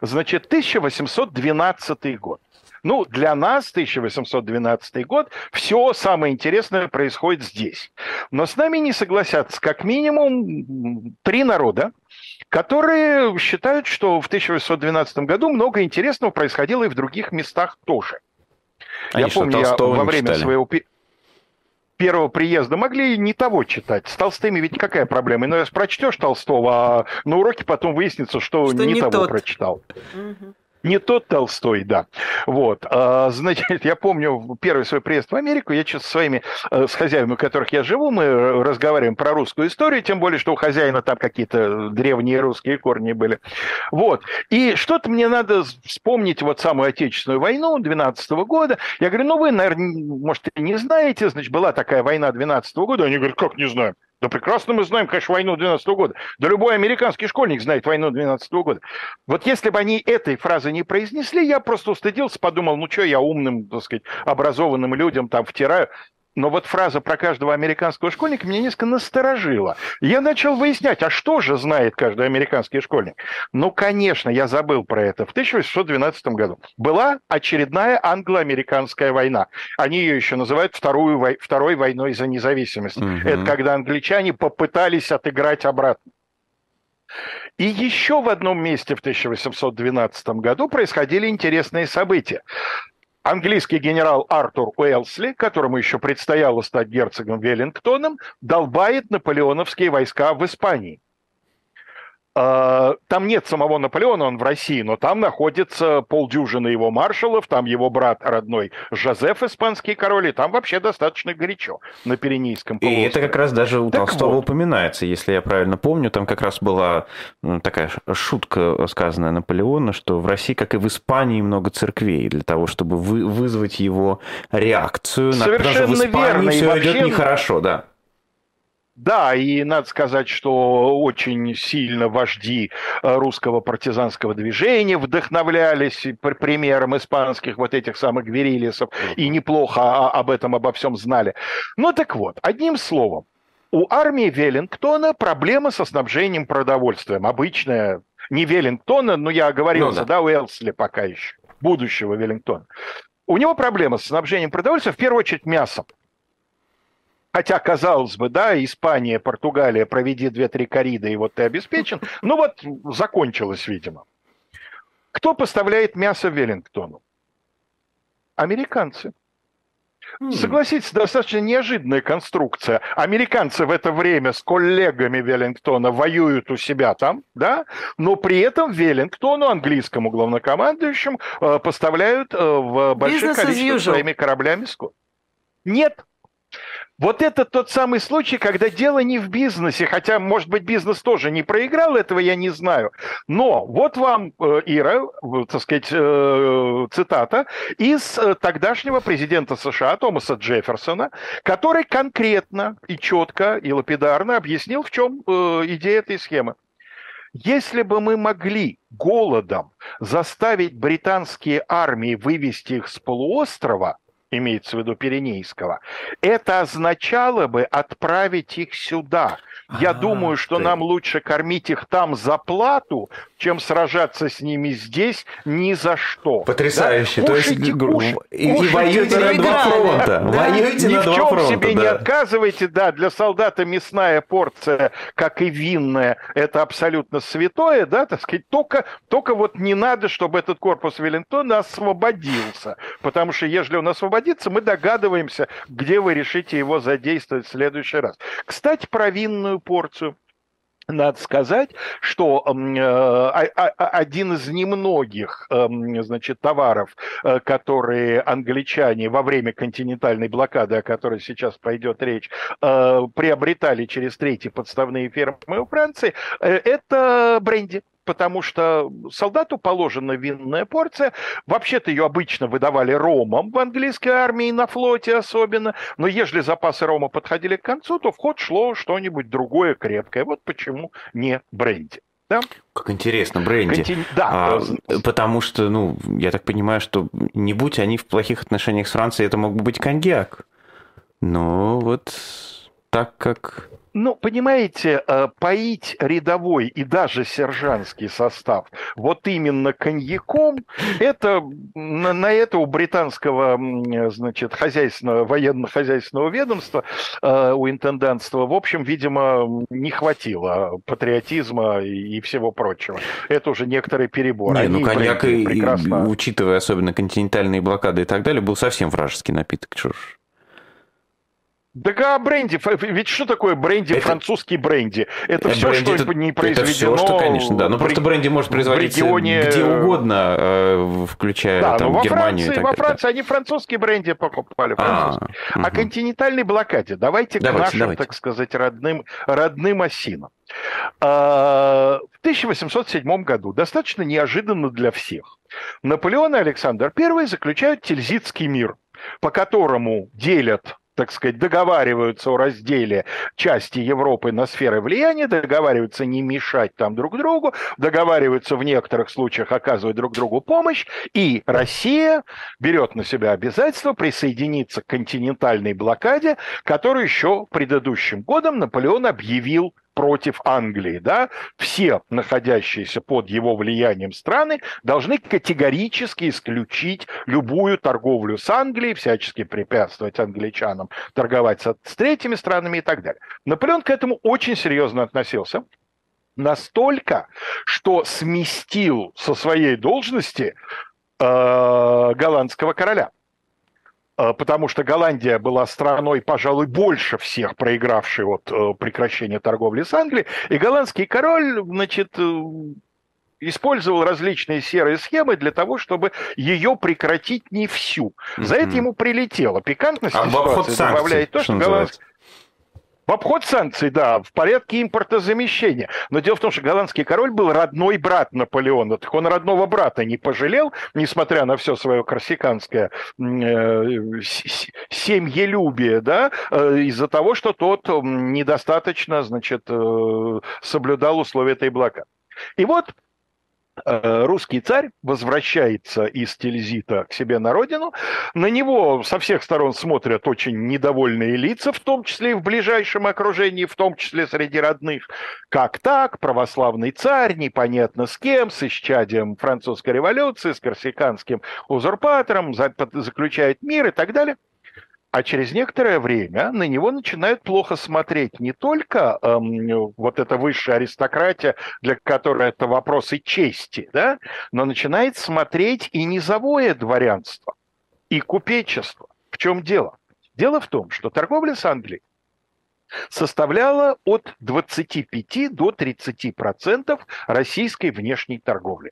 Значит, 1812 год. Ну, для нас 1812 год все самое интересное происходит здесь. Но с нами не согласятся как минимум три народа, которые считают, что в 1812 году много интересного происходило и в других местах тоже. Они я помню, я во время читали? своего первого приезда могли не того читать. С Толстыми ведь какая проблема? Ну, раз прочтешь Толстого, а на уроке потом выяснится, что, что не, не того тот. прочитал. Угу. Не тот Толстой, да. Вот. А, значит, я помню первый свой приезд в Америку, я что-то со своими, э, с хозяевами, у которых я живу, мы разговариваем про русскую историю, тем более, что у хозяина там какие-то древние русские корни были. Вот. И что-то мне надо вспомнить вот самую Отечественную войну 12 года. Я говорю, ну вы, наверное, может, не знаете, значит, была такая война 12 года. Они говорят, как не знаем? Да прекрасно мы знаем, конечно, войну 12 года. Да любой американский школьник знает войну 12 года. Вот если бы они этой фразы не произнесли, я просто устыдился, подумал, ну что я умным, так сказать, образованным людям там втираю. Но вот фраза про каждого американского школьника меня несколько насторожила. Я начал выяснять, а что же знает каждый американский школьник? Ну, конечно, я забыл про это. В 1812 году была очередная англо-американская война. Они ее еще называют вторую, второй войной за независимость. Угу. Это когда англичане попытались отыграть обратно. И еще в одном месте в 1812 году происходили интересные события английский генерал Артур Уэлсли, которому еще предстояло стать герцогом Веллингтоном, долбает наполеоновские войска в Испании. А, там нет самого Наполеона, он в России, но там находится полдюжины его маршалов, там его брат родной Жозеф, испанский король, и там вообще достаточно горячо на Пиренейском полуострове. И это как раз даже у так Толстого вот. упоминается, если я правильно помню, там как раз была такая шутка сказанная Наполеона, что в России, как и в Испании, много церквей для того, чтобы вы, вызвать его реакцию. Совершенно даже в Испании верно. все вообще... идет нехорошо, да. Да, и надо сказать, что очень сильно вожди э, русского партизанского движения вдохновлялись примером испанских вот этих самых гверилисов и неплохо об этом обо всем знали. Ну так вот, одним словом, у армии Веллингтона проблема со снабжением продовольствием. Обычная, не Веллингтона, но я оговорился, ну, да. да, Уэлсли пока еще, будущего Веллингтона. У него проблема с снабжением продовольствия, в первую очередь, мясом. Хотя, казалось бы, да, Испания, Португалия, проведи две-три кориды, и вот ты обеспечен. Ну вот, закончилось, видимо. Кто поставляет мясо Веллингтону? Американцы. Согласитесь, достаточно неожиданная конструкция. Американцы в это время с коллегами Веллингтона воюют у себя там, да, но при этом Веллингтону, английскому главнокомандующему, э, поставляют э, в больших количествах своими кораблями скот. Нет, вот это тот самый случай, когда дело не в бизнесе, хотя, может быть, бизнес тоже не проиграл, этого я не знаю. Но вот вам, э, Ира, так сказать, э, цитата из э, тогдашнего президента США Томаса Джефферсона, который конкретно и четко и лапидарно объяснил, в чем идея этой схемы. Если бы мы могли голодом заставить британские армии вывести их с полуострова – имеется в виду Пиренейского, это означало бы отправить их сюда. Я а, думаю, что ты... нам лучше кормить их там за плату, чем сражаться с ними здесь ни за что. Потрясающе. Да? То есть кушайте, и, и воюете на два фронта. Да. Воюете Ни на в чем фронта, себе да. не отказывайте. Да, для солдата мясная порция, как и винная, это абсолютно святое, да, так сказать. Только, только вот не надо, чтобы этот корпус Веллингтона освободился. Потому что если он освободится, мы догадываемся, где вы решите его задействовать в следующий раз. Кстати, про винную порцию надо сказать, что э, один из немногих эм, значит, товаров, э, которые англичане во время континентальной блокады, о которой сейчас пойдет речь, э, приобретали через третьи подставные фирмы у Франции, это бренди потому что солдату положена винная порция. Вообще-то ее обычно выдавали ромом в английской армии, на флоте особенно. Но если запасы рома подходили к концу, то в ход шло что-нибудь другое крепкое. Вот почему не бренди. Да? Как интересно, бренди. Контин... Да. А, потому что, ну, я так понимаю, что не будь они в плохих отношениях с Францией, это мог бы быть коньяк. Но вот так как Ну, понимаете, э, поить рядовой и даже сержантский состав вот именно коньяком, это на, на это у британского, значит, хозяйственного, военно-хозяйственного ведомства, э, у интендантства, в общем, видимо, не хватило патриотизма и, всего прочего. Это уже некоторый перебор. Не, ну коньяк, и, прекрасно... учитывая особенно континентальные блокады и так далее, был совсем вражеский напиток. Чушь. Да а бренди, ведь что такое бренди, это... французский бренди? Это, это все, бренди, что это, не произведено. Это все, что, конечно, да. Ну просто бренди может производиться регионе... где угодно, э, включая да, там, во Германию. Франции, во Франции они французские бренди покупали. А, угу. О континентальной блокаде. Давайте, давайте к нашим, давайте. так сказать, родным, родным осинам. А, в 1807 году, достаточно неожиданно для всех, Наполеон и Александр I заключают Тильзитский мир, по которому делят так сказать, договариваются о разделе части Европы на сферы влияния, договариваются не мешать там друг другу, договариваются в некоторых случаях оказывать друг другу помощь, и Россия берет на себя обязательство присоединиться к континентальной блокаде, которую еще предыдущим годом Наполеон объявил против Англии, да, все находящиеся под его влиянием страны должны категорически исключить любую торговлю с Англией, всячески препятствовать англичанам торговать с, третьими странами и так далее. Наполеон к этому очень серьезно относился, настолько, что сместил со своей должности э, голландского короля – потому что Голландия была страной, пожалуй, больше всех проигравшей от э, прекращения торговли с Англией, и голландский король, значит, э, использовал различные серые схемы для того, чтобы ее прекратить не всю. За это ему прилетело. Пикантность а ситуации добавляет то, что голландский в обход санкций, да, в порядке импортозамещения. Но дело в том, что голландский король был родной брат Наполеона. Так он родного брата не пожалел, несмотря на все свое корсиканское э, семьелюбие, да, э, из-за того, что тот недостаточно, значит, э, соблюдал условия этой блокады. И вот русский царь возвращается из Тильзита к себе на родину. На него со всех сторон смотрят очень недовольные лица, в том числе и в ближайшем окружении, в том числе среди родных. Как так? Православный царь, непонятно с кем, с исчадием французской революции, с корсиканским узурпатором, заключает мир и так далее. А через некоторое время на него начинают плохо смотреть не только эм, вот эта высшая аристократия, для которой это вопросы чести, да, но начинает смотреть и низовое дворянство, и купечество. В чем дело? Дело в том, что торговля с Англией составляла от 25 до 30 процентов российской внешней торговли.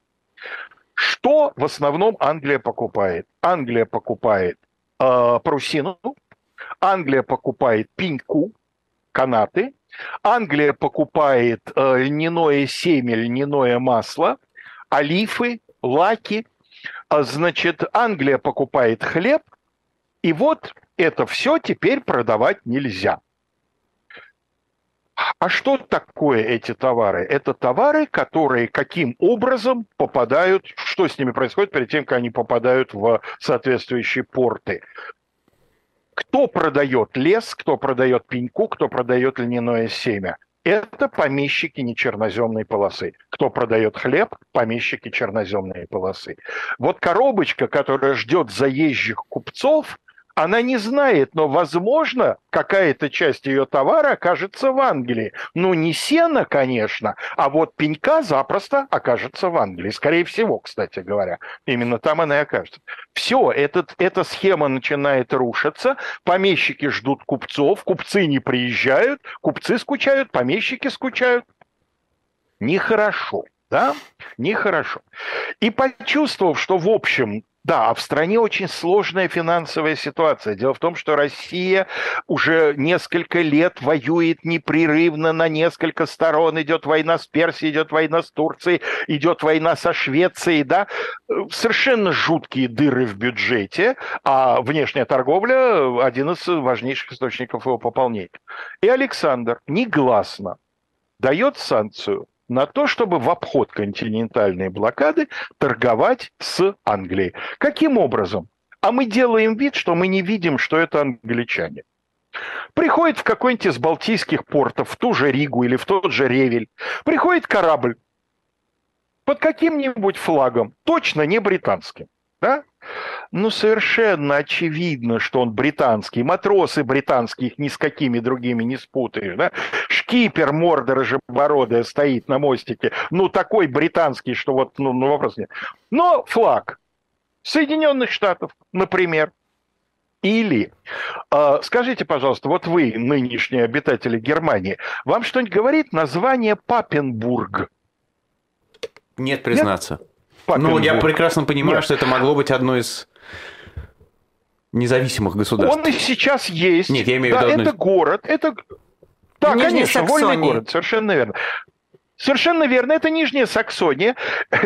Что в основном Англия покупает? Англия покупает э, парусину, Англия покупает пеньку, канаты, Англия покупает э, льняное семя, льняное масло, олифы, лаки, а, значит, Англия покупает хлеб, и вот это все теперь продавать нельзя. А что такое эти товары? Это товары, которые каким образом попадают, что с ними происходит перед тем, как они попадают в соответствующие порты. Кто продает лес, кто продает пеньку, кто продает льняное семя? Это помещики нечерноземной полосы. Кто продает хлеб? Помещики черноземной полосы. Вот коробочка, которая ждет заезжих купцов, она не знает, но, возможно, какая-то часть ее товара окажется в Англии. Ну, не сено, конечно, а вот пенька запросто окажется в Англии. Скорее всего, кстати говоря. Именно там она и окажется. Все, этот, эта схема начинает рушиться, помещики ждут купцов, купцы не приезжают, купцы скучают, помещики скучают. Нехорошо да, нехорошо. И почувствовав, что в общем да, а в стране очень сложная финансовая ситуация. Дело в том, что Россия уже несколько лет воюет непрерывно на несколько сторон. Идет война с Персией, идет война с Турцией, идет война со Швецией, да. Совершенно жуткие дыры в бюджете, а внешняя торговля – один из важнейших источников его пополнения. И Александр негласно дает санкцию на то, чтобы в обход континентальной блокады торговать с Англией. Каким образом? А мы делаем вид, что мы не видим, что это англичане. приходит в какой-нибудь из балтийских портов, в ту же Ригу или в тот же Ревель, приходит корабль под каким-нибудь флагом, точно не британским, да? Ну, совершенно очевидно, что он британский. Матросы британские, их ни с какими другими не спутаешь. Да? Шкипер морда рыжебородая стоит на мостике. Ну, такой британский, что вот, ну, ну вопрос нет. Но флаг Соединенных Штатов, например, или, э, скажите, пожалуйста, вот вы, нынешние обитатели Германии, вам что-нибудь говорит название Папенбург? Нет, признаться. Нет? Ну, я прекрасно понимаю, Нет. что это могло быть одно из независимых государств. Он и сейчас есть. Нет, я имею в виду... Одно... это город, это... Да, Нижняя конечно, Саксония. вольный город, совершенно верно. Совершенно верно, это Нижняя Саксония.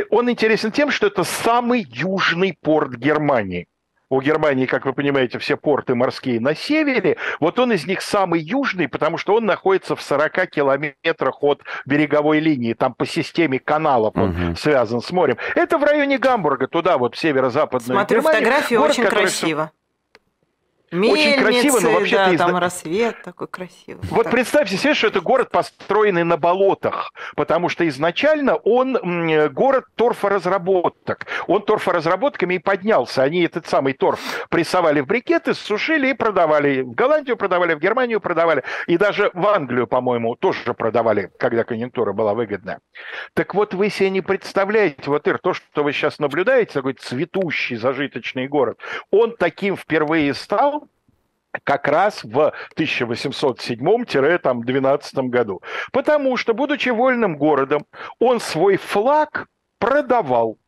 Он интересен тем, что это самый южный порт Германии у Германии, как вы понимаете, все порты морские на севере, вот он из них самый южный, потому что он находится в 40 километрах от береговой линии, там по системе каналов он угу. связан с морем. Это в районе Гамбурга, туда вот в северо-западную Смотрю, Германию. фотографии город, очень красиво. Мельницы, Очень красиво, но вообще да, там рассвет такой красивый. Вот так. представьте себе, что это город, построенный на болотах, потому что изначально он город торфоразработок. Он торфоразработками и поднялся. Они этот самый торф прессовали в брикеты, сушили и продавали. В Голландию продавали, в Германию продавали. И даже в Англию, по-моему, тоже продавали, когда конъюнктура была выгодная. Так вот, вы себе не представляете, вот, Ир, то, что вы сейчас наблюдаете, такой цветущий, зажиточный город, он таким впервые стал, как раз в 1807-12 году. Потому что, будучи вольным городом, он свой флаг продавал.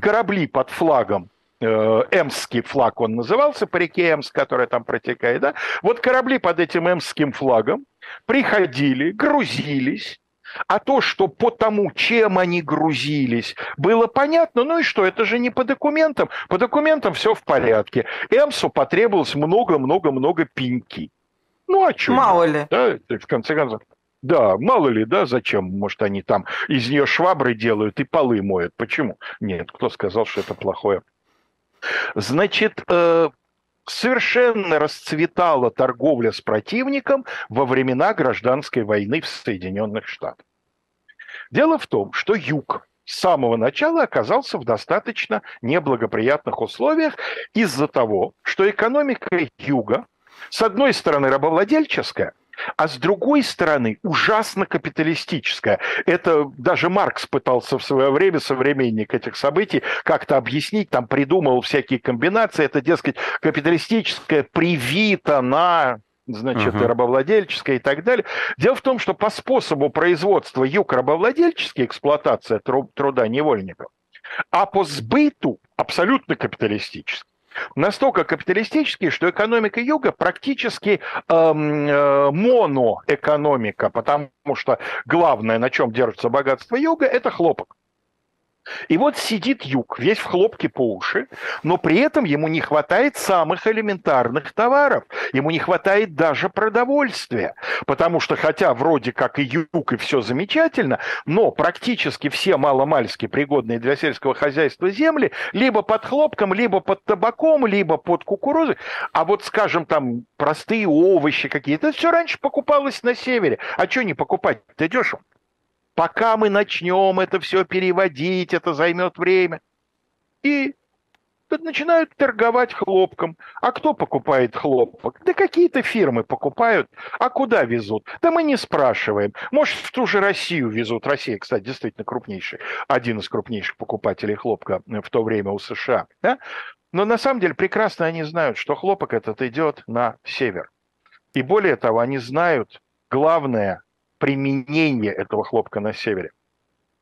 Корабли под флагом э, Эмский флаг он назывался, по реке Эмс, которая там протекает, да? Вот корабли под этим эмским флагом приходили, грузились, а то, что по тому, чем они грузились, было понятно, ну и что, это же не по документам. По документам все в порядке. Эмсу потребовалось много-много-много пеньки. Ну, а что? Мало ли. Да, в конце концов. Да, мало ли, да, зачем? Может, они там из нее швабры делают и полы моют. Почему? Нет, кто сказал, что это плохое? Значит, э, совершенно расцветала торговля с противником во времена гражданской войны в Соединенных Штатах. Дело в том, что юг с самого начала оказался в достаточно неблагоприятных условиях из-за того, что экономика юга, с одной стороны, рабовладельческая, а с другой стороны ужасно капиталистическая. Это даже Маркс пытался в свое время, современник этих событий, как-то объяснить, там придумал всякие комбинации. Это, дескать, капиталистическая привита на значит, uh-huh. рабовладельческая и так далее. Дело в том, что по способу производства юг рабовладельческий, эксплуатация труда невольников, а по сбыту абсолютно капиталистический настолько капиталистический, что экономика юга практически эм, э, моноэкономика, потому что главное, на чем держится богатство юга, это хлопок. И вот сидит юг, весь в хлопке по уши, но при этом ему не хватает самых элементарных товаров. Ему не хватает даже продовольствия. Потому что, хотя вроде как и юг, и все замечательно, но практически все маломальски пригодные для сельского хозяйства земли либо под хлопком, либо под табаком, либо под кукурузой. А вот, скажем, там простые овощи какие-то, это все раньше покупалось на севере. А что не покупать? Ты дешево. Пока мы начнем это все переводить, это займет время. И начинают торговать хлопком. А кто покупает хлопок? Да какие-то фирмы покупают. А куда везут? Да мы не спрашиваем. Может, в ту же Россию везут. Россия, кстати, действительно крупнейший, один из крупнейших покупателей хлопка в то время у США. Да? Но на самом деле прекрасно они знают, что хлопок этот идет на север. И более того, они знают главное применение этого хлопка на севере.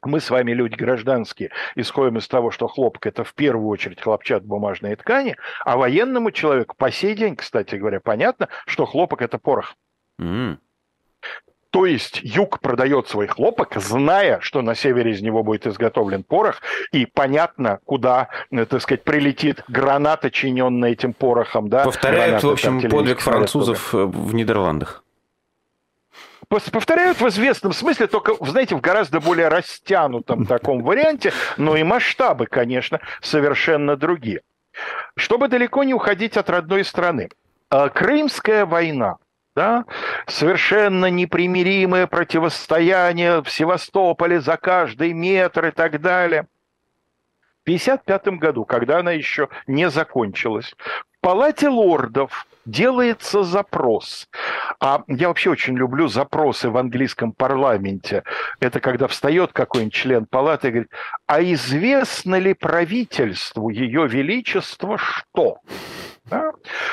Мы с вами, люди гражданские, исходим из того, что хлопок – это в первую очередь хлопчат-бумажные ткани, а военному человеку по сей день, кстати говоря, понятно, что хлопок – это порох. Mm. То есть юг продает свой хлопок, зная, что на севере из него будет изготовлен порох, и понятно, куда, э, так сказать, прилетит граната, чиненная этим порохом. Да? Повторяют, граната, в общем, подвиг французов в Нидерландах повторяют в известном смысле, только, знаете, в гораздо более растянутом таком варианте, но и масштабы, конечно, совершенно другие. Чтобы далеко не уходить от родной страны, э, Крымская война да, совершенно непримиримое противостояние в Севастополе за каждый метр и так далее. В 1955 году, когда она еще не закончилась, в Палате лордов делается запрос. А я вообще очень люблю запросы в английском парламенте. Это когда встает какой-нибудь член палаты и говорит, а известно ли правительству Ее Величества что? Да?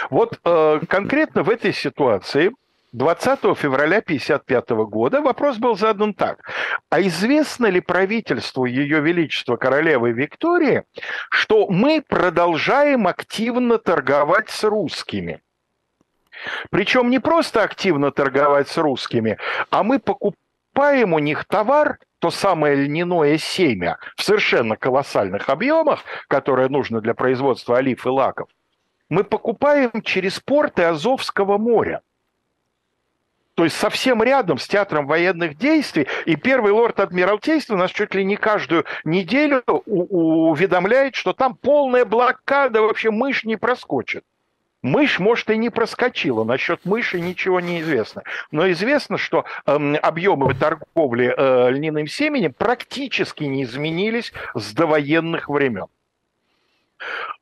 Вот э, конкретно в этой ситуации 20 февраля 1955 года вопрос был задан так. А известно ли правительству Ее Величества Королевы Виктории, что мы продолжаем активно торговать с русскими? Причем не просто активно торговать с русскими, а мы покупаем у них товар, то самое льняное семя в совершенно колоссальных объемах, которое нужно для производства олив и лаков, мы покупаем через порты Азовского моря. То есть совсем рядом с театром военных действий, и первый лорд Адмиралтейства нас чуть ли не каждую неделю уведомляет, что там полная блокада, вообще мышь не проскочит. Мышь, может, и не проскочила. Насчет мыши ничего не известно. Но известно, что э, объемы торговли э, льняным семенем практически не изменились с довоенных времен.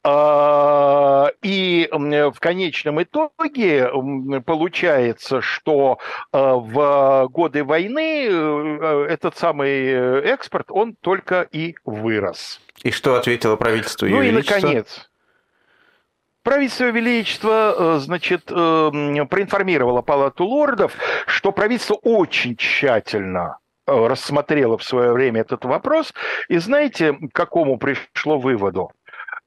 А, и в конечном итоге получается, что э, в годы войны э, этот самый экспорт, он только и вырос. И что ответило правительство Ее Ну и, наконец, Правительство Величества, э, значит, проинформировало Палату лордов, что правительство очень тщательно рассмотрело в свое время этот вопрос, и знаете, к какому пришло выводу?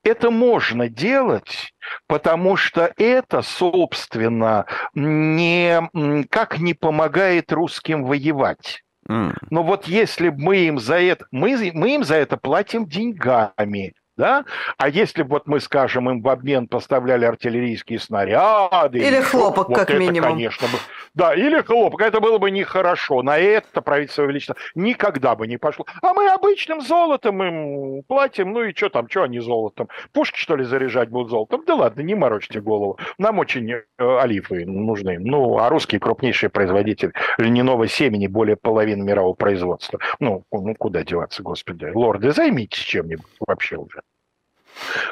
Это можно делать, потому что это, собственно, не, как не помогает русским воевать. Но вот если мы им за это, мы, мы им за это платим деньгами, да? А если вот мы, скажем, им в обмен поставляли артиллерийские снаряды... Или хлопок, вот как это, минимум. конечно, бы... Да, или хлопок, это было бы нехорошо. На это правительство величество никогда бы не пошло. А мы обычным золотом им платим, ну и что там, что они золотом? Пушки, что ли, заряжать будут золотом? Да ладно, не морочьте голову. Нам очень э, олифы нужны. Ну, а русские крупнейший производитель льняного семени, более половины мирового производства. Ну, ну куда деваться, господи. Лорды, займитесь чем-нибудь вообще уже.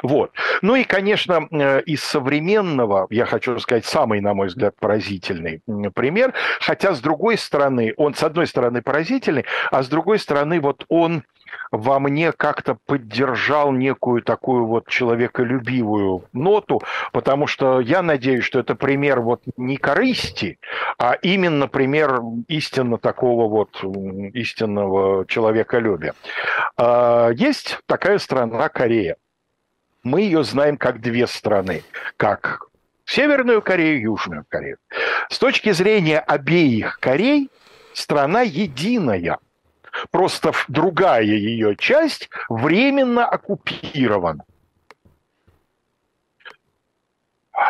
Вот. Ну и, конечно, э, из современного, я хочу сказать, самый, на мой взгляд, поразительный пример, хотя, с другой стороны, он, с одной стороны, поразительный, а с другой стороны, вот он во мне как-то поддержал некую такую вот человеколюбивую ноту, потому что я надеюсь, что это пример вот не корысти, а именно пример истинно такого вот истинного человеколюбия. А, есть такая страна Корея мы ее знаем как две страны, как Северную Корею и Южную Корею. С точки зрения обеих Корей, страна единая. Просто другая ее часть временно оккупирована.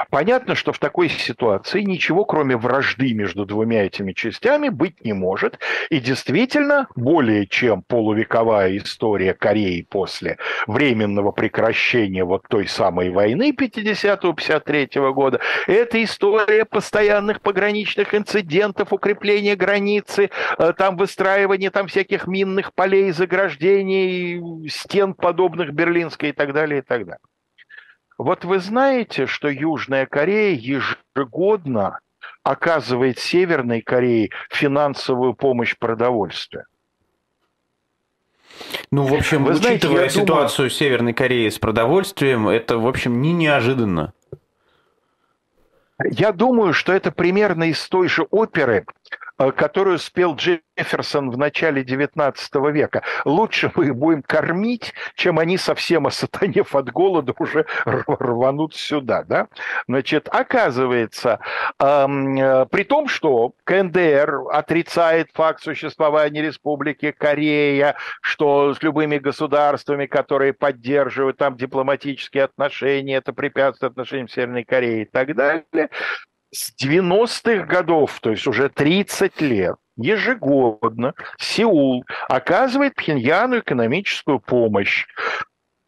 Понятно, что в такой ситуации ничего, кроме вражды между двумя этими частями, быть не может. И действительно, более чем полувековая история Кореи после временного прекращения вот той самой войны 50-53 года, это история постоянных пограничных инцидентов, укрепления границы, э, там выстраивания там всяких минных полей, заграждений, стен подобных Берлинской и так далее, и так далее. Вот вы знаете, что Южная Корея ежегодно оказывает Северной Корее финансовую помощь продовольствия. Ну, в общем, Вы учитывая знаете, ситуацию думаю... Северной Кореи с продовольствием, это, в общем, не неожиданно. Я думаю, что это примерно из той же оперы, которую спел Джефферсон в начале XIX века. Лучше мы их будем кормить, чем они совсем осатанев от голода уже рванут сюда. Да? Значит, оказывается, эм, э, при том, что КНДР отрицает факт существования Республики Корея, что с любыми государствами, которые поддерживают там дипломатические отношения, это препятствует отношениям Северной Кореи и так далее, с 90-х годов, то есть уже 30 лет, ежегодно Сеул оказывает Пхеньяну экономическую помощь.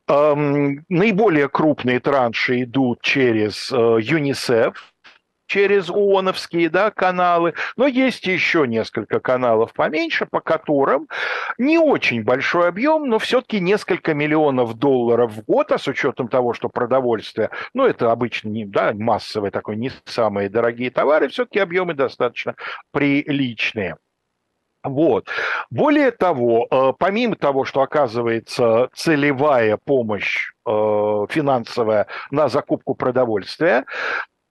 Эм, наиболее крупные транши идут через э, ЮНИСЕФ, через ООНовские да, каналы, но есть еще несколько каналов поменьше, по которым не очень большой объем, но все-таки несколько миллионов долларов в год, а с учетом того, что продовольствие, ну, это обычно не да, массовые, такой, не самые дорогие товары, все-таки объемы достаточно приличные. Вот. Более того, э, помимо того, что оказывается целевая помощь э, финансовая на закупку продовольствия,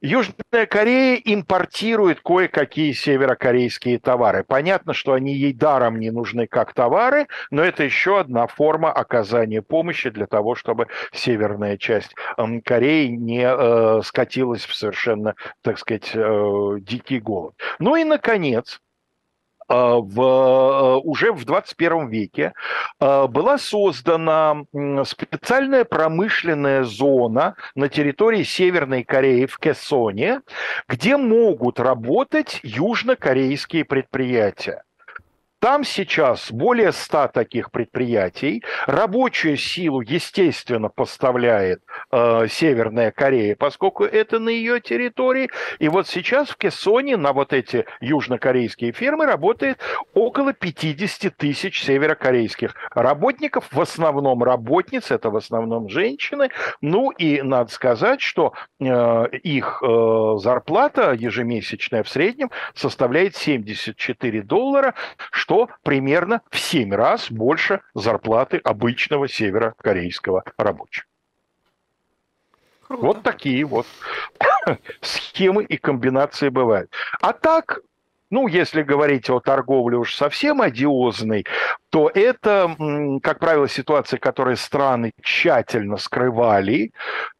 Южная Корея импортирует кое-какие северокорейские товары. Понятно, что они ей даром не нужны как товары, но это еще одна форма оказания помощи для того, чтобы северная часть эм, Кореи не э, скатилась в совершенно, так сказать, э, дикий голод. Ну и, наконец, в, э, уже в 21 веке э, была создана специальная промышленная зона на территории Северной Кореи в Кессоне, где могут работать южнокорейские предприятия. Там сейчас более 100 таких предприятий. Рабочую силу, естественно, поставляет э, Северная Корея, поскольку это на ее территории. И вот сейчас в Кессоне на вот эти южнокорейские фирмы работает около 50 тысяч северокорейских работников, в основном работниц, это в основном женщины. Ну и надо сказать, что э, их э, зарплата ежемесячная в среднем составляет 74 доллара, что что примерно в 7 раз больше зарплаты обычного северокорейского рабочего. Круто. Вот такие вот схемы и комбинации бывают. А так, ну, если говорить о торговле уж совсем одиозной, то это, как правило, ситуация, которые страны тщательно скрывали.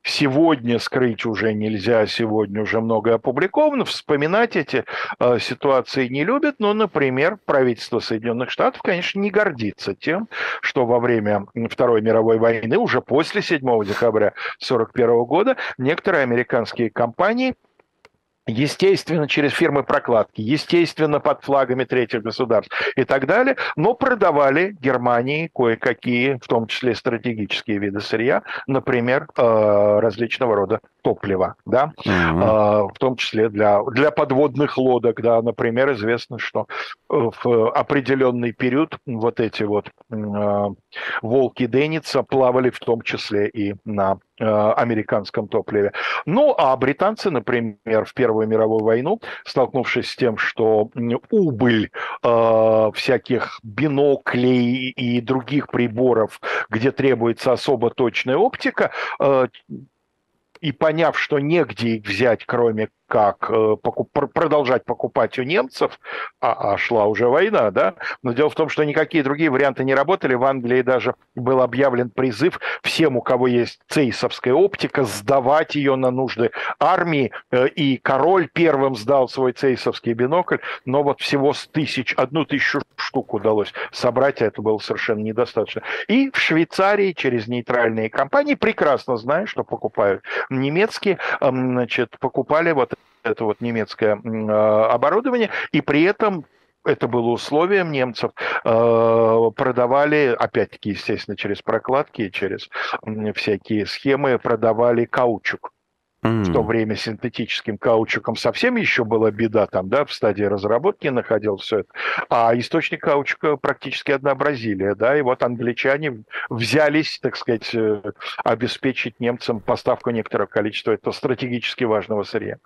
Сегодня скрыть уже нельзя, сегодня уже многое опубликовано. Вспоминать эти э, ситуации не любят, но, например, правительство Соединенных Штатов, конечно, не гордится тем, что во время Второй мировой войны, уже после 7 декабря 1941 года, некоторые американские компании – естественно, через фирмы прокладки, естественно, под флагами третьих государств и так далее, но продавали Германии кое-какие, в том числе стратегические виды сырья, например, э, различного рода топлива, да, mm-hmm. в том числе для, для подводных лодок, да, например, известно, что в определенный период вот эти вот э, волки Деница плавали в том числе и на э, американском топливе. Ну, а британцы, например, в Первую мировую войну, столкнувшись с тем, что убыль э, всяких биноклей и других приборов, где требуется особо точная оптика, э, и поняв, что негде их взять, кроме как э, покуп, продолжать покупать у немцев, а, а шла уже война, да, но дело в том, что никакие другие варианты не работали. В Англии даже был объявлен призыв всем, у кого есть цейсовская оптика, сдавать ее на нужды армии, э, и король первым сдал свой цейсовский бинокль, но вот всего с тысяч, одну тысячу штук удалось собрать, а это было совершенно недостаточно. И в Швейцарии через нейтральные компании, прекрасно зная, что покупают немецкие, значит, покупали вот это вот немецкое а, оборудование, и при этом это было условием немцев, а, продавали, опять-таки, естественно, через прокладки, через всякие схемы, продавали каучук. Mm. В то время синтетическим каучуком совсем еще была беда, там, да, в стадии разработки находил все это. А источник каучука практически одна Бразилия, да, и вот англичане взялись, так сказать, э, обеспечить немцам поставку некоторого количества этого стратегически важного сырья.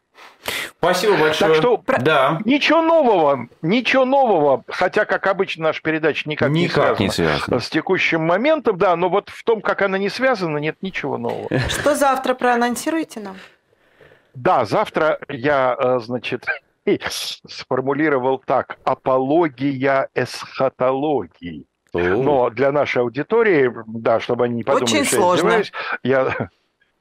Спасибо большое. Так что да. ничего нового, ничего нового, хотя, как обычно, наша передача никак, никак не, связана не связана с текущим моментом, да, но вот в том, как она не связана, нет ничего нового. Что завтра проанонсируете нам? Да, завтра я, э, значит, сформулировал так. Апология эсхатологии. Но для нашей аудитории, да, чтобы они не подумали, Очень что сложно. я издеваюсь, я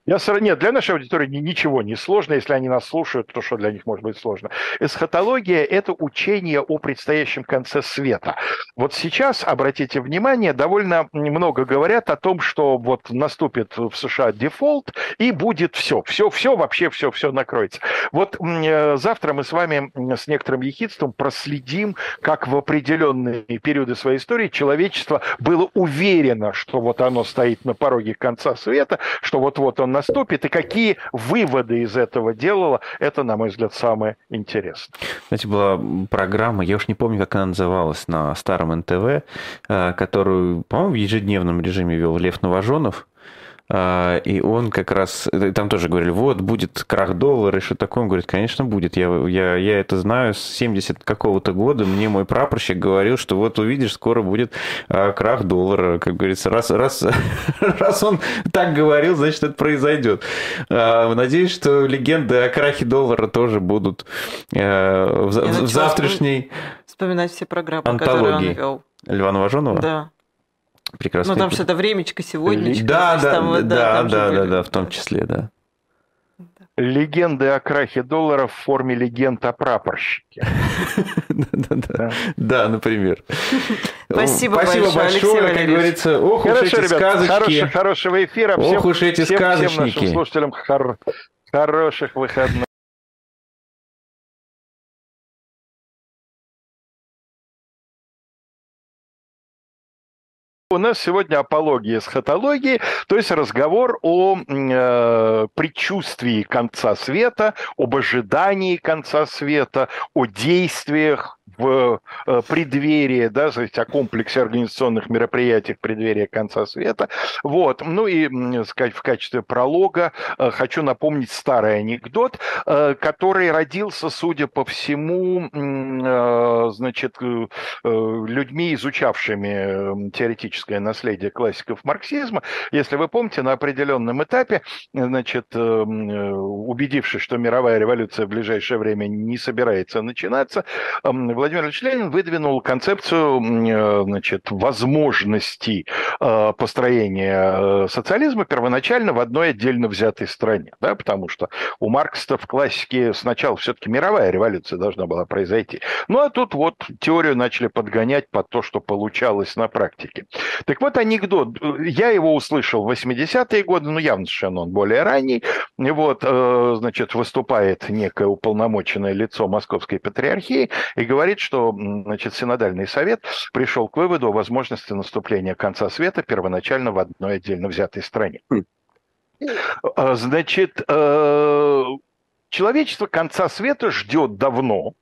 я Нет, для нашей аудитории ничего не сложно. Если они нас слушают, то что для них может быть сложно? Эсхатология – это учение о предстоящем конце света. Вот сейчас, обратите внимание, довольно много говорят о том, что вот наступит в США дефолт, и будет все. Все, все, вообще все, все накроется. Вот э, завтра мы с вами с некоторым ехидством проследим, как в определенные периоды своей истории человечество было уверено, что вот оно стоит на пороге конца света, что вот-вот он наступит и какие выводы из этого делала, это, на мой взгляд, самое интересное. Знаете, была программа, я уж не помню, как она называлась, на старом НТВ, э, которую, по-моему, в ежедневном режиме вел Лев Новоженов. А, и он как раз, там тоже говорили, вот, будет крах доллара и что такое. Он говорит, конечно, будет. Я, я, я это знаю с 70 какого-то года. Мне мой прапорщик говорил, что вот увидишь, скоро будет а, крах доллара. Как говорится, раз, раз, раз он так говорил, значит, это произойдет. А, надеюсь, что легенды о крахе доллара тоже будут в, в завтрашней вспоминать все программы, антологии. которые он вел. Льва Новоженова? Да прекрасно. Ну, там что-то времечко сегодня. Да, да, там, да, да, да, да, да, в том числе, да. Легенды о крахе доллара в форме легенд о прапорщике. Да, например. Спасибо большое, как говорится. Ох уж эти сказочки. Хорошего эфира. Ох уж эти сказочники. Всем нашим слушателям хороших выходных. У нас сегодня апология эсхатологии, то есть разговор о э, предчувствии конца света, об ожидании конца света, о действиях в э, преддверии, да, то есть о комплексе организационных мероприятий в преддверии конца света. Вот. Ну и сказать, в качестве пролога э, хочу напомнить старый анекдот, э, который родился, судя по всему, значит, людьми, изучавшими теоретическое наследие классиков марксизма. Если вы помните, на определенном этапе, значит, убедившись, что мировая революция в ближайшее время не собирается начинаться, Владимир Ильич Ленин выдвинул концепцию э, значит, возможностей э, построения э, социализма первоначально в одной отдельно взятой стране. Да, потому что у Маркса в классике сначала все-таки мировая революция должна была произойти. Ну а тут вот теорию начали подгонять под то, что получалось на практике. Так вот анекдот. Я его услышал в 80-е годы, ну явно совершенно он более ранний. Вот, значит, выступает некое уполномоченное лицо Московской патриархии и говорит, говорит, что значит, Синодальный совет пришел к выводу о возможности наступления конца света первоначально в одной отдельно взятой стране. Хм. А, значит, э, человечество конца света ждет давно,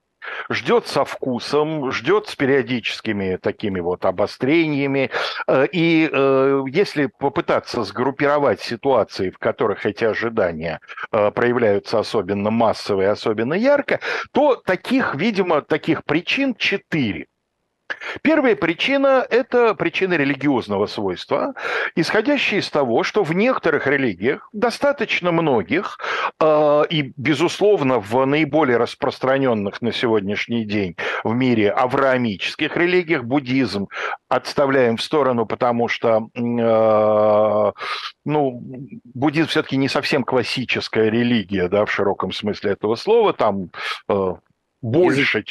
ждет со вкусом, ждет с периодическими такими вот обострениями. Э, и э, если попытаться сгруппировать ситуации, в которых эти ожидания э, проявляются особенно массово и особенно ярко, то таких, видимо, таких причин четыре. Первая причина – это причина религиозного свойства, исходящая из того, что в некоторых религиях, достаточно многих, э, и, безусловно, в наиболее распространенных на сегодняшний день в мире авраамических религиях, буддизм отставляем в сторону, потому что э, ну, буддизм все-таки не совсем классическая религия, да, в широком смысле этого слова, там э, больше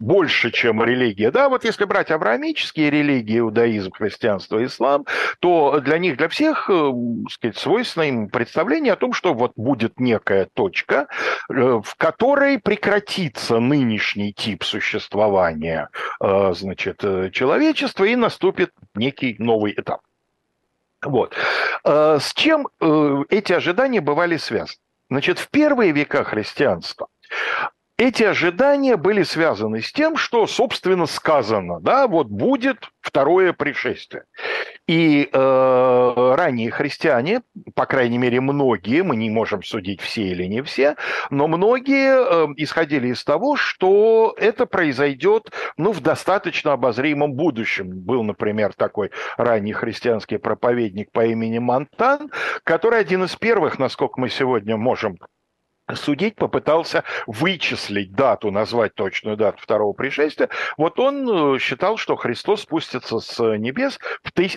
больше, чем религия. Да, вот если брать авраамические религии, иудаизм, христианство, ислам, то для них, для всех, э, сказать, свойственно им представление о том, что вот будет некая точка, э, в которой прекратится нынешний тип существования, э, значит, человечества и наступит некий новый этап. Вот. С чем эти ожидания бывали связаны? Значит, в первые века христианства эти ожидания были связаны с тем, что, собственно, сказано, да, вот будет второе пришествие. И э, ранние христиане, по крайней мере, многие, мы не можем судить все или не все, но многие э, исходили из того, что это произойдет ну, в достаточно обозримом будущем. Был, например, такой ранний христианский проповедник по имени Монтан, который один из первых, насколько мы сегодня можем судить попытался вычислить дату, назвать точную дату второго пришествия. Вот он э, считал, что Христос спустится с небес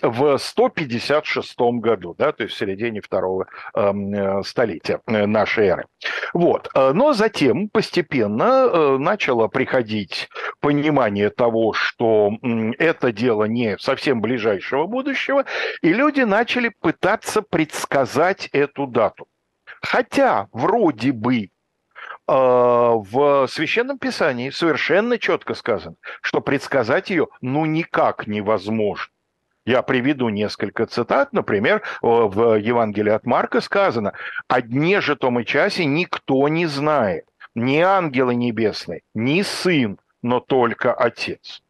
в 156 году, да, то есть в середине второго эм, э, столетия э, нашей эры. Вот. Но затем постепенно начало приходить понимание того, что это дело не совсем ближайшего будущего, и люди начали пытаться предсказать эту дату. Хотя вроде бы э, в Священном Писании совершенно четко сказано, что предсказать ее ну никак невозможно. Я приведу несколько цитат. Например, в Евангелии от Марка сказано, «О дне же том и часе никто не знает, ни ангелы небесные, ни сын, но только Отец».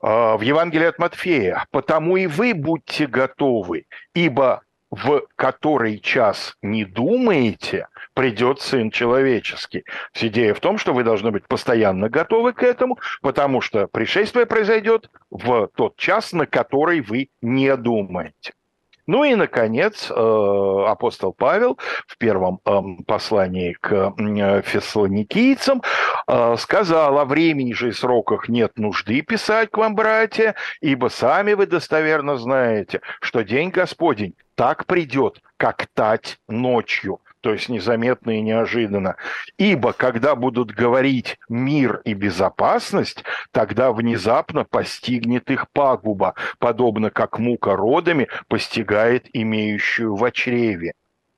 А, в Евангелии от Матфея, «Потому и вы будьте готовы, ибо в который час не думаете, придет Сын Человеческий. Идея в том, что вы должны быть постоянно готовы к этому, потому что пришествие произойдет в тот час, на который вы не думаете. Ну и, наконец, э, апостол Павел в первом эм, послании к фессалоникийцам э, сказал, о времени же и сроках нет нужды писать к вам, братья, ибо сами вы достоверно знаете, что день Господень так придет, как тать ночью то есть незаметно и неожиданно. Ибо когда будут говорить мир и безопасность, тогда внезапно постигнет их пагуба, подобно как мука родами постигает имеющую в чреве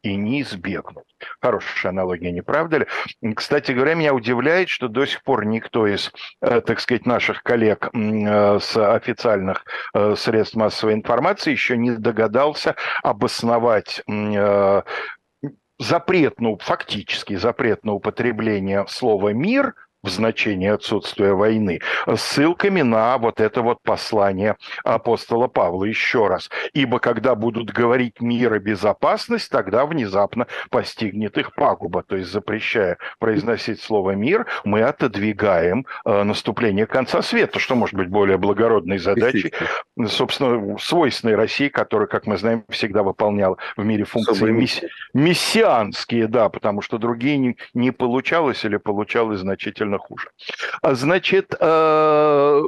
и не избегнут. Хорошая аналогия, не правда ли? Кстати говоря, меня удивляет, что до сих пор никто из, э, так сказать, наших коллег э, с официальных э, средств массовой информации еще не догадался обосновать запрет, ну, фактически запрет на употребление слова «мир» в значении отсутствия войны, ссылками на вот это вот послание апостола Павла еще раз. Ибо когда будут говорить мир и безопасность, тогда внезапно постигнет их пагуба. То есть запрещая произносить слово мир, мы отодвигаем э, наступление конца света, что может быть более благородной задачей, собственно, свойственной России, которая, как мы знаем, всегда выполняла в мире функции мисс... мессианские, да, потому что другие не, не получалось или получалось значительно сильно хуже. А, значит, э,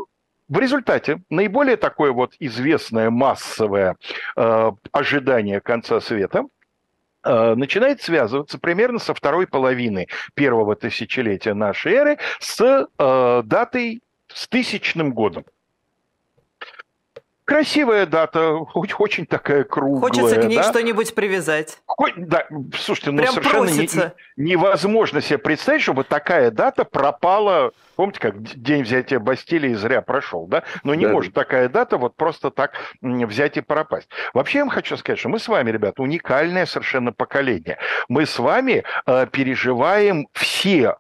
в результате наиболее такое вот известное массовое э, ожидание конца света э, начинает связываться примерно со второй половины первого тысячелетия нашей эры с датой с тысячным годом. Красивая дата, очень такая круглая. Хочется к ней да? что-нибудь привязать. Да, слушайте, ну Прям совершенно не, невозможно себе представить, чтобы такая дата пропала. Помните, как день взятия Бастилии зря прошел, да? Но не да. может такая дата вот просто так взять и пропасть. Вообще я вам хочу сказать, что мы с вами, ребята, уникальное совершенно поколение. Мы с вами э, переживаем все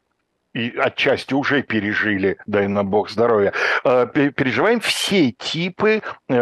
и отчасти уже пережили, дай нам Бог здоровья, э, переживаем все типы э,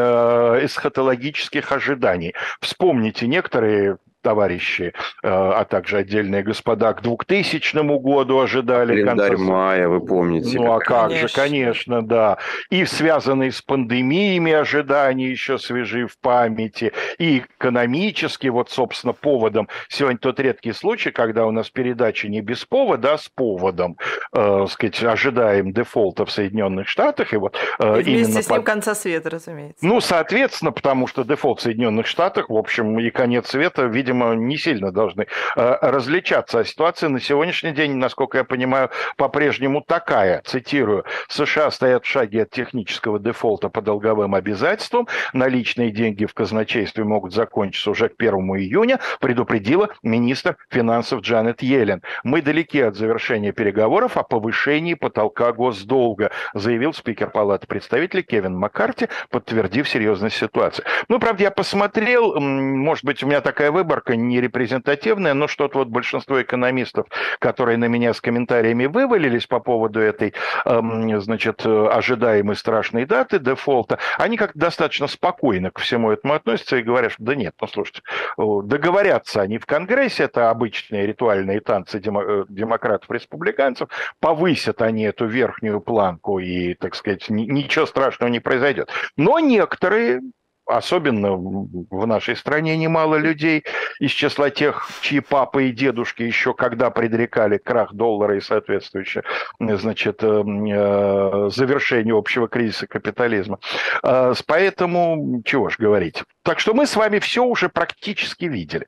эсхатологических ожиданий. Вспомните некоторые товарищи, э, а также отдельные господа к 2000 году ожидали. Календарь конца... мая, вы помните. Ну, а как конечно. же, конечно, да. И связанные с пандемиями ожидания еще свежи в памяти, и экономически, вот, собственно, поводом. Сегодня тот редкий случай, когда у нас передача не без повода, а с поводом, э, сказать, ожидаем дефолта в Соединенных Штатах. И, вот, э, и вместе с ним под... конца света, разумеется. Ну, соответственно, потому что дефолт в Соединенных Штатах, в общем, и конец света, видимо, видимо, не сильно должны э, различаться. А ситуация на сегодняшний день, насколько я понимаю, по-прежнему такая. Цитирую. США стоят в шаге от технического дефолта по долговым обязательствам. Наличные деньги в казначействе могут закончиться уже к 1 июня, предупредила министр финансов Джанет Йеллен. Мы далеки от завершения переговоров о повышении потолка госдолга, заявил спикер Палаты представителей Кевин Маккарти, подтвердив серьезность ситуации. Ну, правда, я посмотрел, может быть, у меня такая выборка, выборка не репрезентативная, но что-то вот большинство экономистов, которые на меня с комментариями вывалились по поводу этой, эм, значит, ожидаемой страшной даты дефолта, они как-то достаточно спокойно к всему этому относятся и говорят, что да нет, ну слушайте, договорятся они в Конгрессе, это обычные ритуальные танцы э, демократов-республиканцев, повысят они эту верхнюю планку и, так сказать, ничего страшного не произойдет. Но некоторые особенно в нашей стране немало людей из числа тех, чьи папы и дедушки еще когда предрекали крах доллара и соответствующее значит, э, э, завершение общего кризиса капитализма. Э, поэтому чего ж говорить. Так что мы с вами все уже практически видели.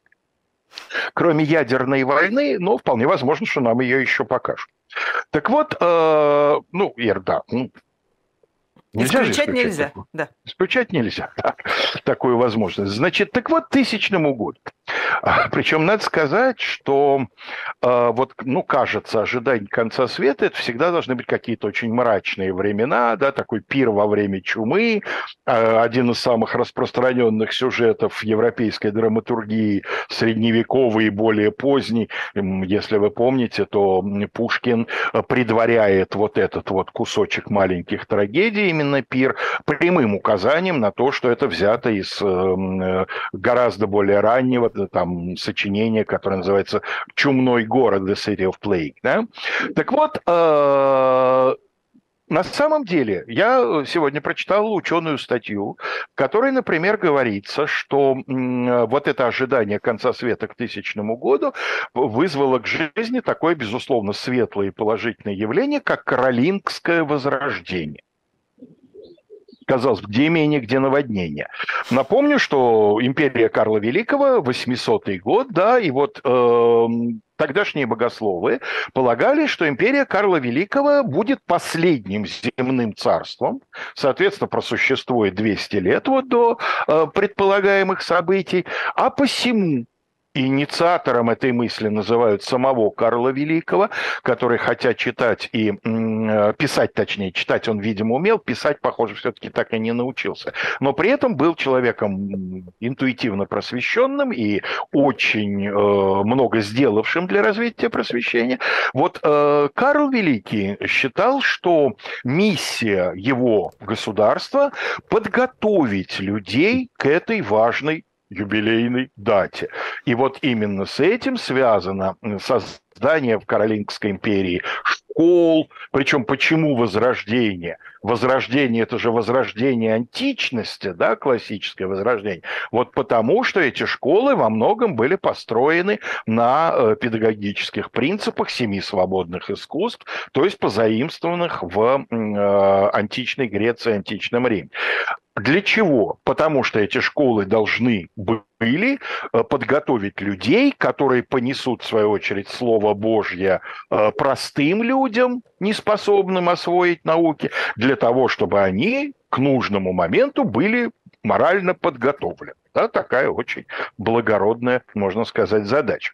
Кроме ядерной войны, но вполне возможно, что нам ее еще покажут. Так вот, ну, Ир, да, ну, Нельзя исключать, исключать нельзя. Да. Исключать нельзя. Так, такую возможность. Значит, так вот, тысячному году. А, Причем надо сказать, что э, вот, ну, кажется, ожидание конца света это всегда должны быть какие-то очень мрачные времена, да, такой пир во время чумы, э, один из самых распространенных сюжетов европейской драматургии, средневековый и более поздний. Если вы помните, то Пушкин предваряет вот этот вот кусочек маленьких трагедий, именно пир, прямым указанием на то, что это взято из э, гораздо более раннего там сочинение, которое называется «Чумной город» «The City of Plague». Да? Так вот, э, на самом деле, я сегодня прочитал ученую статью, в которой, например, говорится, что вот это ожидание конца света к тысячному году вызвало к жизни такое, безусловно, светлое и положительное явление, как Каролингское возрождение казалось, где имение, где наводнение. Напомню, что империя Карла Великого, 800 год, да, и вот э, тогдашние богословы полагали, что империя Карла Великого будет последним земным царством, соответственно, просуществует 200 лет вот до э, предполагаемых событий, а посему инициатором этой мысли называют самого Карла Великого, который, хотя читать и э, писать, точнее, читать он, видимо, умел, писать, похоже, все-таки так и не научился. Но при этом был человеком интуитивно просвещенным и очень э, много сделавшим для развития просвещения. Вот э, Карл Великий считал, что миссия его государства подготовить людей к этой важной юбилейной дате. И вот именно с этим связано создание в Каролингской империи школ, причем почему возрождение? Возрождение – это же возрождение античности, да, классическое возрождение. Вот потому, что эти школы во многом были построены на э, педагогических принципах семи свободных искусств, то есть позаимствованных в э, античной Греции, античном Риме. Для чего? Потому что эти школы должны были э, подготовить людей, которые понесут, в свою очередь, Слово Божье простым людям, неспособным освоить науки, для того, чтобы они к нужному моменту были морально подготовлены. Да, такая очень благородная, можно сказать, задача.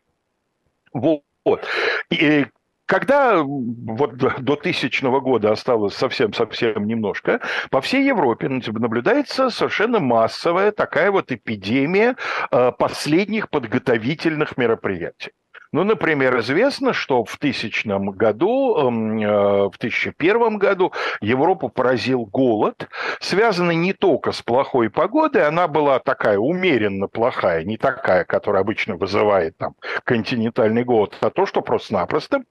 Вот. И когда вот до тысячного года осталось совсем-совсем немножко, по всей Европе наблюдается совершенно массовая такая вот эпидемия э, последних подготовительных мероприятий. Ну, например, известно, что в тысячном году, эм, э, в 1001 году Европу поразил голод, связанный не только с плохой погодой, она была такая умеренно плохая, не такая, которая обычно вызывает там континентальный голод, а то, что просто-напросто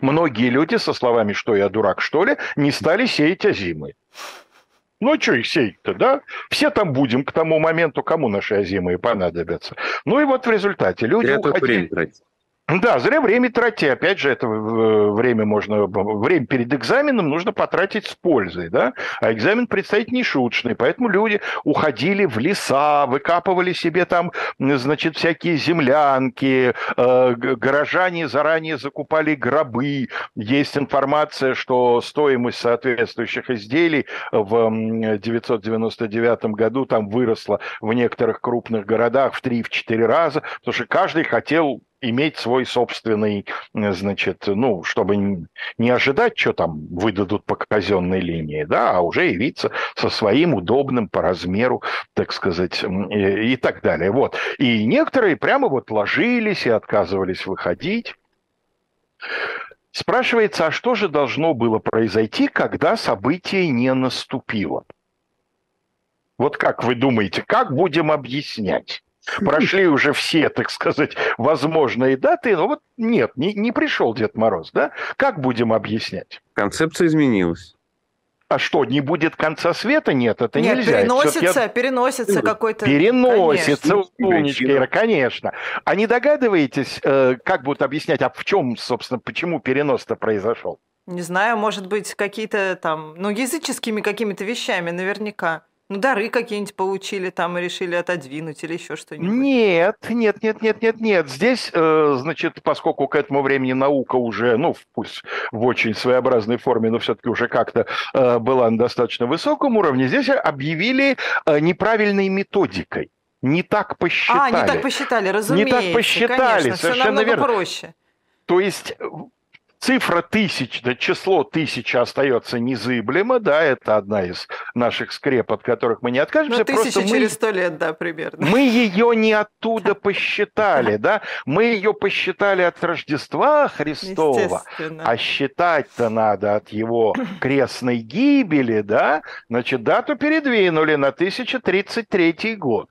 Многие люди со словами «что я дурак, что ли?» не стали сеять озимы. Ну, а что их сеять-то, да? Все там будем к тому моменту, кому наши озимые понадобятся. Ну и вот в результате люди Я уходили... Да, зря время тратить. Опять же, это время можно... Время перед экзаменом нужно потратить с пользой, да? А экзамен предстоит не шуточный, поэтому люди уходили в леса, выкапывали себе там, значит, всякие землянки, э, горожане заранее закупали гробы. Есть информация, что стоимость соответствующих изделий в 999 году там выросла в некоторых крупных городах в 3-4 раза, потому что каждый хотел иметь свой собственный, значит, ну, чтобы не ожидать, что там выдадут по казенной линии, да, а уже явиться со своим удобным по размеру, так сказать, и, и так далее. Вот. И некоторые прямо вот ложились и отказывались выходить. Спрашивается, а что же должно было произойти, когда событие не наступило? Вот как вы думаете, как будем объяснять? Прошли уже все, так сказать, возможные даты, но вот нет, не, не пришел Дед Мороз, да? Как будем объяснять? Концепция изменилась. А что, не будет конца света? Нет, это Нет, нельзя. переносится, я... переносится какой-то... Переносится, умничка, конечно. А не догадываетесь, э, как будут объяснять, а в чем, собственно, почему перенос-то произошел? Не знаю, может быть, какие-то там, ну, языческими какими-то вещами наверняка. Ну, дары какие-нибудь получили там и решили отодвинуть или еще что-нибудь? Нет, нет, нет, нет, нет, нет. Здесь, э, значит, поскольку к этому времени наука уже, ну, пусть в очень своеобразной форме, но все-таки уже как-то э, была на достаточно высоком уровне, здесь объявили э, неправильной методикой. Не так посчитали. А, не так посчитали, разумеется. Не так посчитали, конечно, совершенно все верно. проще. То есть Цифра тысяч, да, число тысячи остается незыблемо, да, это одна из наших скреп, от которых мы не откажемся. Ну, тысяча мы, через сто лет, да, примерно. Мы ее не оттуда посчитали, да, мы ее посчитали от Рождества Христова, а считать-то надо от его крестной гибели, да, значит, дату передвинули на 1033 год.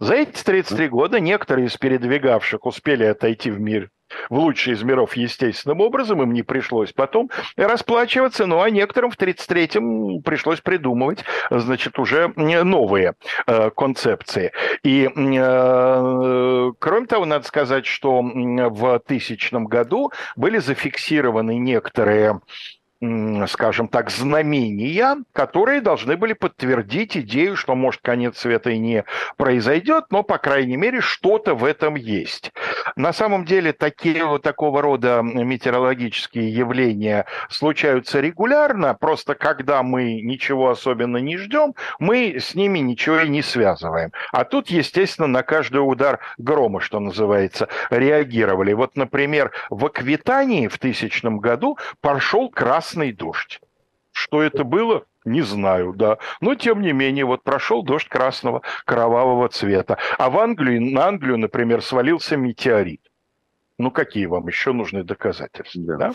За эти 33 года некоторые из передвигавших успели отойти в мир в лучший из миров естественным образом, им не пришлось потом расплачиваться, ну а некоторым в 33-м пришлось придумывать, значит, уже новые э, концепции. И, э, кроме того, надо сказать, что в тысячном году были зафиксированы некоторые скажем так, знамения, которые должны были подтвердить идею, что, может, конец света и не произойдет, но, по крайней мере, что-то в этом есть. На самом деле, такие, вот такого рода метеорологические явления случаются регулярно, просто когда мы ничего особенно не ждем, мы с ними ничего и не связываем. А тут, естественно, на каждый удар грома, что называется, реагировали. Вот, например, в Аквитании в тысячном году прошел красный красный дождь. Что это было? Не знаю, да. Но, тем не менее, вот прошел дождь красного кровавого цвета. А в Англию, на Англию, например, свалился метеорит. Ну, какие вам еще нужны доказательства? Да. Да?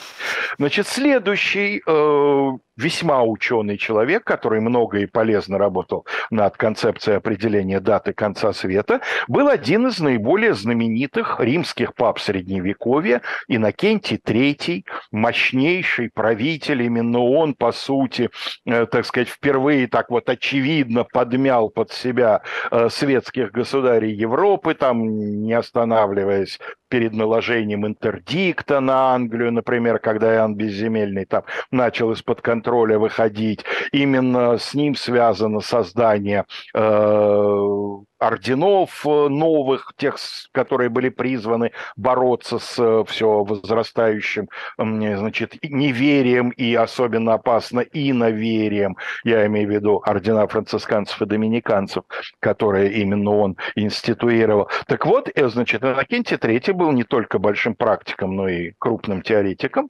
Значит, следующий э, весьма ученый человек, который много и полезно работал над концепцией определения даты конца света, был один из наиболее знаменитых римских пап Средневековья, Иннокентий III, мощнейший правитель, именно он, по сути, э, так сказать, впервые так вот очевидно подмял под себя э, светских государей Европы, там не останавливаясь перед наложением интердикта на Англию, например, когда Иоанн Безземельный там начал из-под контроля выходить. Именно с ним связано создание э, орденов э, новых, тех, которые были призваны бороться с э, все возрастающим значит, неверием и особенно опасно иноверием. Я имею в виду ордена францисканцев и доминиканцев, которые именно он институировал. Так вот, э, значит, Иннокентий III был не только большим практиком, но и крупным теоретиком.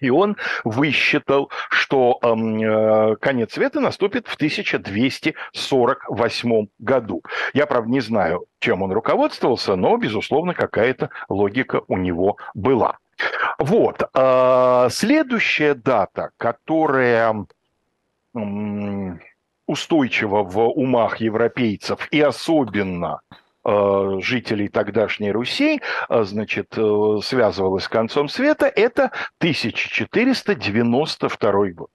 И он высчитал, что э, конец света наступит в 1248 году. Я, правда, не знаю, чем он руководствовался, но, безусловно, какая-то логика у него была. Вот. Э, следующая дата, которая э, устойчива в умах европейцев и особенно жителей тогдашней Руси, э, значит, э, связывалось с концом света, это 1492 год.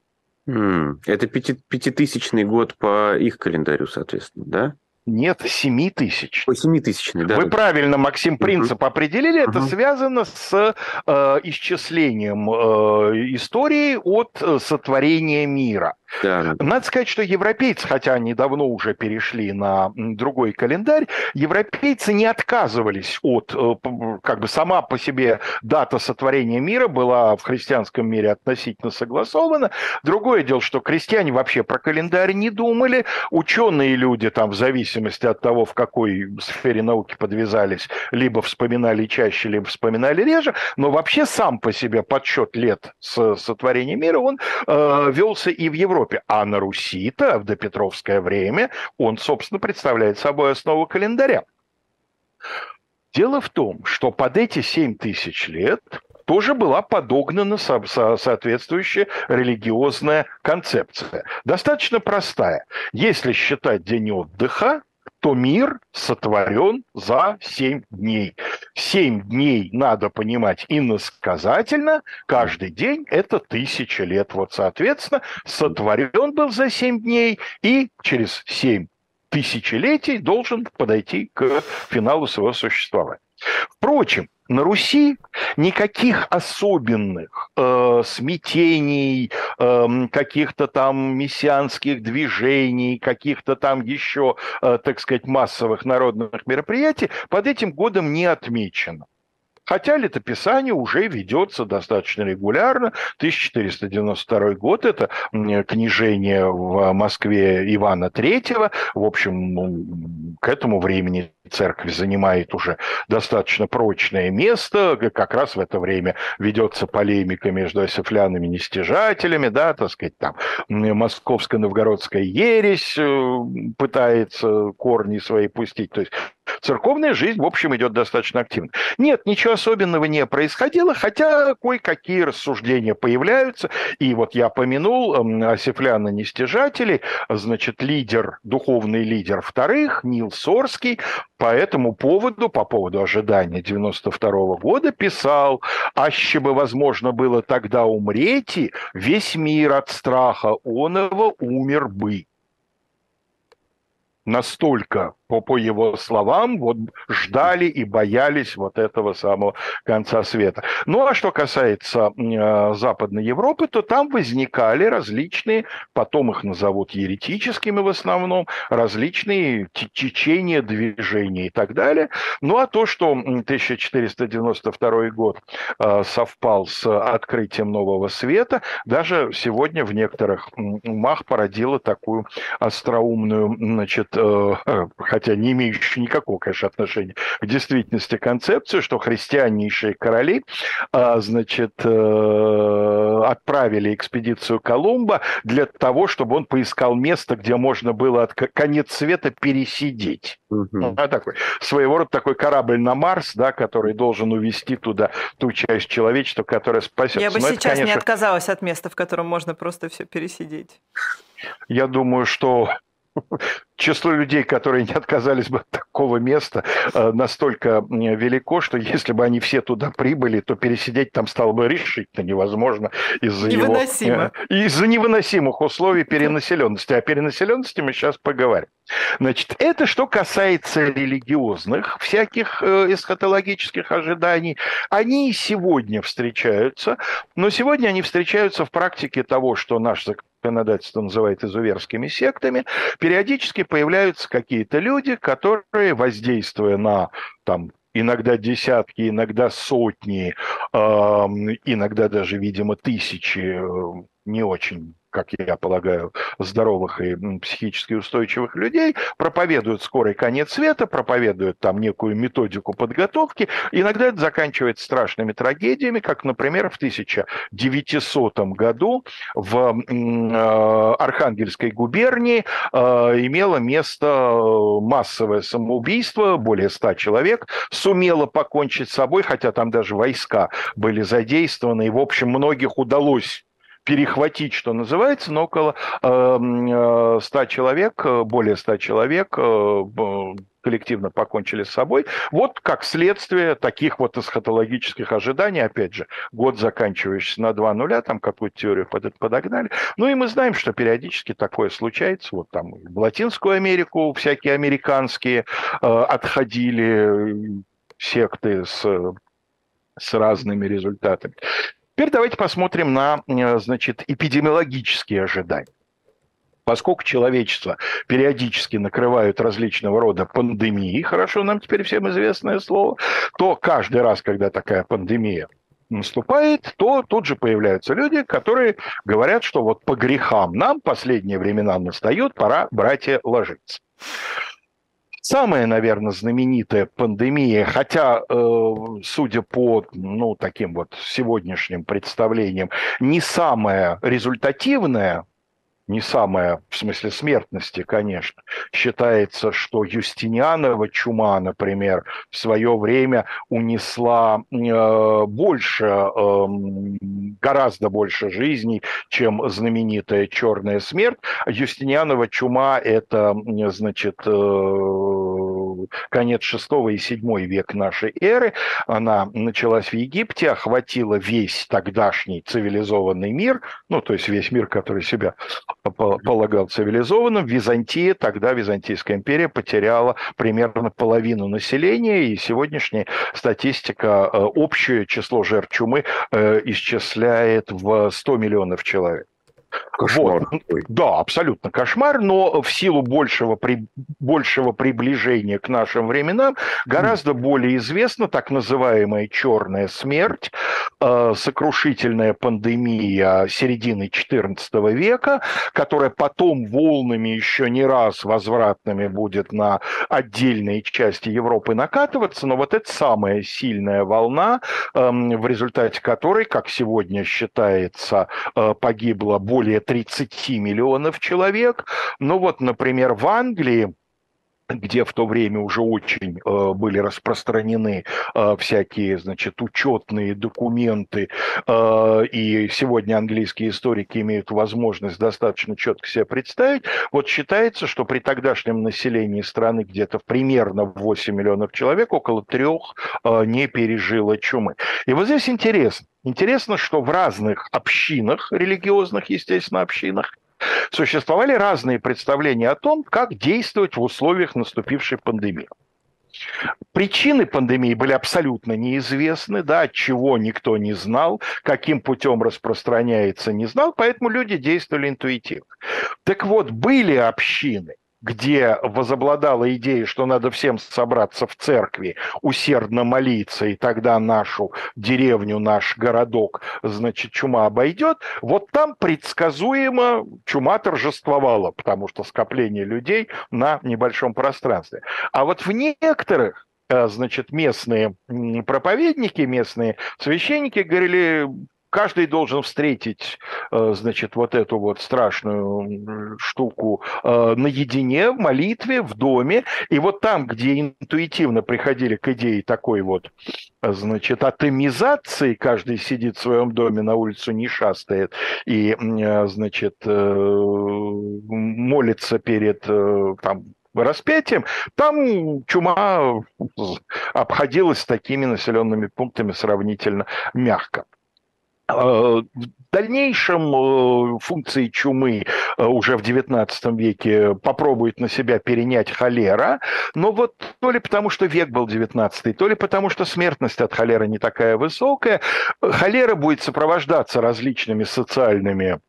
Это пяти, пятитысячный год по их календарю, соответственно, да? Нет, 7 тысяч. Ой, 7 тысячный, да. Вы правильно, Максим, принцип угу. определили. Это угу. связано с э, исчислением э, истории от э, сотворения мира. Да. Надо сказать, что европейцы, хотя они давно уже перешли на другой календарь, европейцы не отказывались от, э, как бы сама по себе дата сотворения мира была в христианском мире относительно согласована. Другое дело, что крестьяне вообще про календарь не думали, ученые люди там в зависимости от того, в какой сфере науки подвязались, либо вспоминали чаще, либо вспоминали реже, но вообще сам по себе подсчет лет с сотворения мира, он э, велся и в Европе. Европе. А на Руси-то в допетровское время он, собственно, представляет собой основу календаря. Дело в том, что под эти 7 тысяч лет тоже была подогнана соответствующая религиозная концепция. Достаточно простая. Если считать день отдыха, то мир сотворен за семь дней. Семь дней надо понимать иносказательно, каждый день это тысяча лет. Вот, соответственно, сотворен был за семь дней и через семь тысячелетий должен подойти к финалу своего существования. Впрочем, на Руси никаких особенных э, смятений, э, каких-то там мессианских движений, каких-то там еще, э, так сказать, массовых народных мероприятий под этим годом не отмечено. Хотя летописание уже ведется достаточно регулярно. 1492 год – это княжение в Москве Ивана III. В общем, к этому времени церковь занимает уже достаточно прочное место. Как раз в это время ведется полемика между осифлянами и нестяжателями, да, так сказать, там московско новгородская ересь э, пытается корни свои пустить. То есть церковная жизнь, в общем, идет достаточно активно. Нет, ничего особенного не происходило, хотя кое-какие рассуждения появляются. И вот я помянул Осифляна Нестяжателей, значит, лидер, духовный лидер вторых, Нил Сорский, по этому поводу, по поводу ожидания 92 -го года писал, аще бы возможно было тогда умреть, весь мир от страха он его умер бы настолько по, по его словам, вот ждали и боялись вот этого самого конца света. Ну а что касается э, Западной Европы, то там возникали различные, потом их назовут еретическими в основном, различные течения, движения и так далее. Ну а то, что 1492 год э, совпал с открытием нового света, даже сегодня в некоторых умах породило такую остроумную, значит, э, хотя не имеющую никакого, конечно, отношения к действительности концепцию, что христианнейшие короли, а, значит, э, отправили экспедицию Колумба для того, чтобы он поискал место, где можно было от конец света пересидеть. Угу. А, такой, своего рода такой корабль на Марс, да, который должен увести туда ту часть человечества, которая спасет. Я бы Но сейчас это, конечно... не отказалась от места, в котором можно просто все пересидеть. Я думаю, что число людей, которые не отказались бы от такого места, э, настолько велико, что если бы они все туда прибыли, то пересидеть там стало бы решительно невозможно из-за его... Э, из-за невыносимых условий перенаселенности. О перенаселенности мы сейчас поговорим. Значит, это что касается религиозных всяких э, эсхатологических ожиданий. Они и сегодня встречаются, но сегодня они встречаются в практике того, что наш законодательство называет изуверскими сектами, периодически появляются какие-то люди, которые, воздействуя на там, иногда десятки, иногда сотни, иногда даже, видимо, тысячи э, не очень как я полагаю, здоровых и психически устойчивых людей, проповедуют скорый конец света, проповедуют там некую методику подготовки. Иногда это заканчивается страшными трагедиями, как, например, в 1900 году в э, Архангельской губернии э, имело место э, массовое самоубийство, более ста человек сумело покончить с собой, хотя там даже войска были задействованы, и, в общем, многих удалось перехватить, что называется, но около э, 100 э, человек, э, более 100 человек э, коллективно покончили с собой. Вот как следствие таких вот эсхатологических ожиданий, опять же, год заканчивающийся на 2 нуля, там какую-то теорию под, подогнали. Ну и мы знаем, что периодически такое случается. Вот там в Латинскую Америку всякие американские э, отходили секты с с разными результатами. Теперь давайте посмотрим на, э, значит, эпидемиологические ожидания. Поскольку человечество периодически накрывают различного рода пандемии, хорошо нам теперь всем известное слово, то каждый раз, когда такая пандемия наступает, то тут же появляются люди, которые говорят, что вот по грехам нам последние времена настают, пора, братья, ложиться самая, наверное, знаменитая пандемия, хотя, э, судя по ну, таким вот сегодняшним представлениям, не самая результативная не самая, в смысле смертности, конечно. Считается, что Юстинианова чума, например, в свое время унесла э, больше, э, гораздо больше жизней, чем знаменитая черная смерть. Юстинианова чума – это, значит, э, конец 6 и 7 век нашей эры. Она началась в Египте, охватила весь тогдашний цивилизованный мир, ну, то есть весь мир, который себя полагал цивилизованным. Византия, тогда Византийская империя потеряла примерно половину населения, и сегодняшняя статистика, э, общее число жертв чумы э, исчисляет в 100 миллионов человек. Кошмар. Вот. Да, абсолютно кошмар, но в силу большего, при, большего приближения к нашим временам гораздо более известна так называемая черная смерть, э, сокрушительная пандемия середины XIV века, которая потом волнами еще не раз возвратными будет на отдельные части Европы накатываться, но вот это самая сильная волна, э, в результате которой, как сегодня считается, э, погибло более более 30 миллионов человек. Ну вот, например, в Англии где в то время уже очень э, были распространены э, всякие, значит, учетные документы, э, и сегодня английские историки имеют возможность достаточно четко себе представить. Вот считается, что при тогдашнем населении страны где-то примерно 8 миллионов человек, около трех э, не пережило чумы. И вот здесь интересно. Интересно, что в разных общинах, религиозных, естественно, общинах, существовали разные представления о том, как действовать в условиях наступившей пандемии. Причины пандемии были абсолютно неизвестны, да, от чего никто не знал, каким путем распространяется, не знал, поэтому люди действовали интуитивно. Так вот, были общины, где возобладала идея, что надо всем собраться в церкви, усердно молиться, и тогда нашу деревню, наш городок, значит, чума обойдет, вот там предсказуемо чума торжествовала, потому что скопление людей на небольшом пространстве. А вот в некоторых э, значит, местные проповедники, местные священники говорили, каждый должен встретить, э, значит, вот эту вот страшную штуку э, наедине, в молитве, в доме. И вот там, где интуитивно приходили к идее такой вот, значит, атомизации, каждый сидит в своем доме, на улицу не шастает и, э, значит, молится перед там, распятием, там чума обходилась такими населенными пунктами сравнительно мягко. Э, в дальнейшем э, функции чумы э, уже в XIX веке попробует на себя перенять холера, но вот то ли потому, что век был XIX, то ли потому, что смертность от холеры не такая высокая, холера будет сопровождаться различными социальными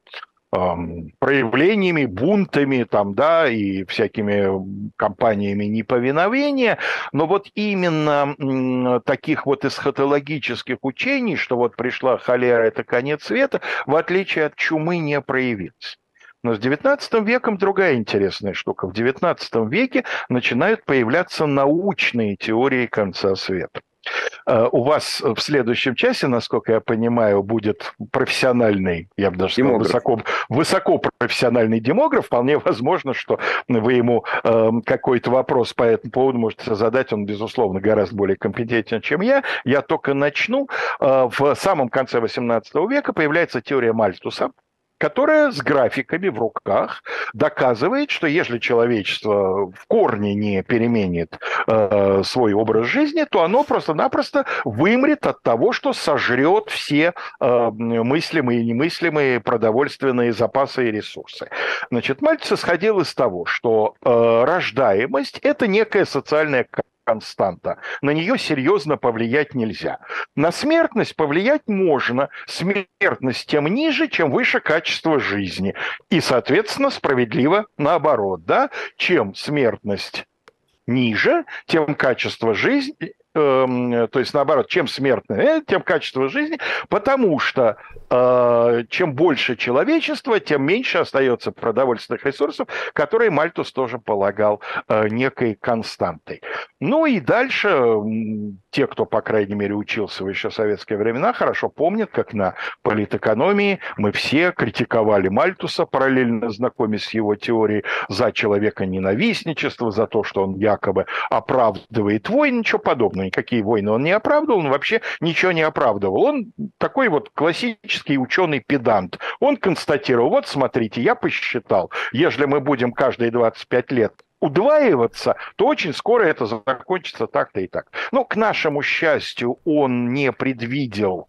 проявлениями, бунтами там, да, и всякими кампаниями неповиновения, но вот именно таких вот эсхатологических учений, что вот пришла холера, это конец света, в отличие от чумы не проявилось. Но с XIX веком другая интересная штука. В XIX веке начинают появляться научные теории конца света. Э, у вас в следующем часе, насколько я понимаю, будет профессиональный, я бы даже сказал, высоко, высоко профессиональный демограф. Вполне возможно, что вы ему э, какой-то вопрос по этому поводу можете задать. Он, безусловно, гораздо более компетентен, чем я. Я только начну. Э, в самом конце XVIII века появляется теория Мальтуса, которая с графиками в руках доказывает, что если человечество в корне не переменит э, свой образ жизни, то оно просто-напросто вымрет от того, что сожрет все э, мыслимые и немыслимые продовольственные запасы и ресурсы. Значит, Мальцев исходил из того, что э, рождаемость – это некая социальная константа. На нее серьезно повлиять нельзя. На смертность повлиять можно. Смертность тем ниже, чем выше качество жизни. И, соответственно, справедливо наоборот. Да? Чем смертность ниже, тем качество жизни то есть наоборот, чем смертные, тем качество жизни, потому что э, чем больше человечества, тем меньше остается продовольственных ресурсов, которые Мальтус тоже полагал э, некой константой. Ну и дальше те, кто, по крайней мере, учился в еще советские времена, хорошо помнят, как на политэкономии мы все критиковали Мальтуса, параллельно знакомясь с его теорией за человека ненавистничество, за то, что он якобы оправдывает войны, ничего подобного никакие войны он не оправдывал, он вообще ничего не оправдывал. Он такой вот классический ученый-педант. Он констатировал, вот смотрите, я посчитал, если мы будем каждые 25 лет удваиваться, то очень скоро это закончится так-то и так. Но, к нашему счастью, он не предвидел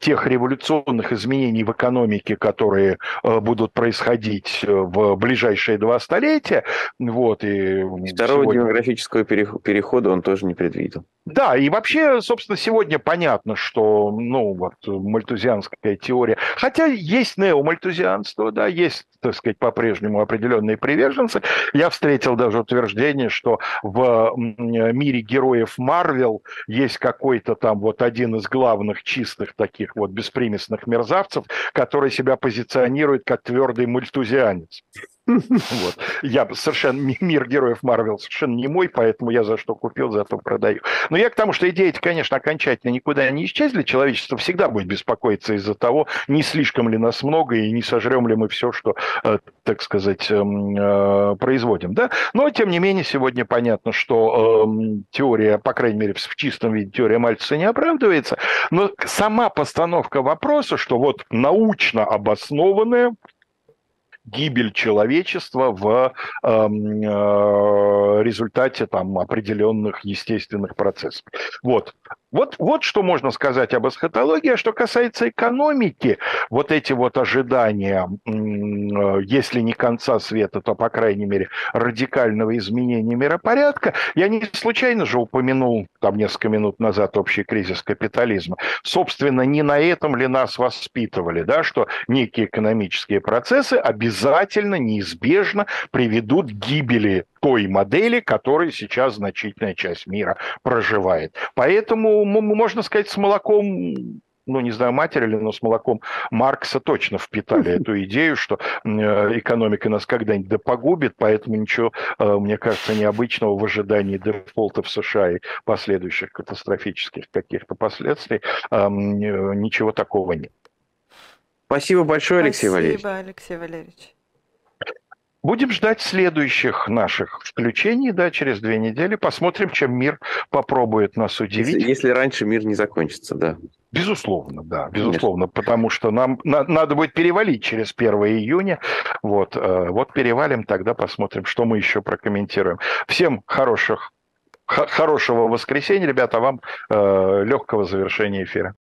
тех революционных изменений в экономике, которые э, будут происходить э, в ближайшие два столетия. Вот, и Второго сегодня... демографического перехода он тоже не предвидел. Да, и вообще, собственно, сегодня понятно, что, ну, вот, мальтузианская теория, хотя есть неомальтузианство, да, есть, так сказать, по-прежнему определенные приверженцы. Я встретил даже утверждение, что в мире героев Марвел есть какой-то там вот один из главных чистых таких вот беспримесных мерзавцев, который себя позиционирует как твердый мультузианец. Вот. Я совершенно мир героев Марвел совершенно не мой, поэтому я за что купил, за то продаю. Но я к тому, что идеи конечно, окончательно никуда не исчезли. Человечество всегда будет беспокоиться из-за того, не слишком ли нас много и не сожрем ли мы все, что, э, так сказать, эм, э, производим. Да? Но, тем не менее, сегодня понятно, что эм, теория, по крайней мере, в чистом виде теория Мальцеса не оправдывается. Но сама постановка вопроса, что вот научно обоснованная гибель человечества в э, э, результате там, определенных естественных процессов. Вот. Вот, вот что можно сказать об эсхатологии. А что касается экономики, вот эти вот ожидания, э, если не конца света, то, по крайней мере, радикального изменения миропорядка, я не случайно же упомянул там несколько минут назад общий кризис капитализма. Собственно, не на этом ли нас воспитывали, да, что некие экономические процессы обязательно, неизбежно приведут к гибели той модели, которой сейчас значительная часть мира проживает. Поэтому, можно сказать, с молоком ну, не знаю, матери или, но с молоком Маркса точно впитали эту идею, что э, экономика нас когда-нибудь да погубит, поэтому ничего, э, мне кажется, необычного в ожидании дефолта в США и последующих катастрофических каких-то последствий, ничего такого нет. Спасибо большое, Алексей Спасибо, Валерьевич. Спасибо, Алексей Валерьевич. Будем ждать следующих наших включений, да, через две недели. Посмотрим, чем мир попробует нас удивить. Если, если раньше мир не закончится, да. Безусловно, да, безусловно, Конечно. потому что нам на, надо будет перевалить через 1 июня. Вот, э, вот перевалим, тогда посмотрим, что мы еще прокомментируем. Всем хороших, хорошего воскресенья, ребята, вам э, легкого завершения эфира.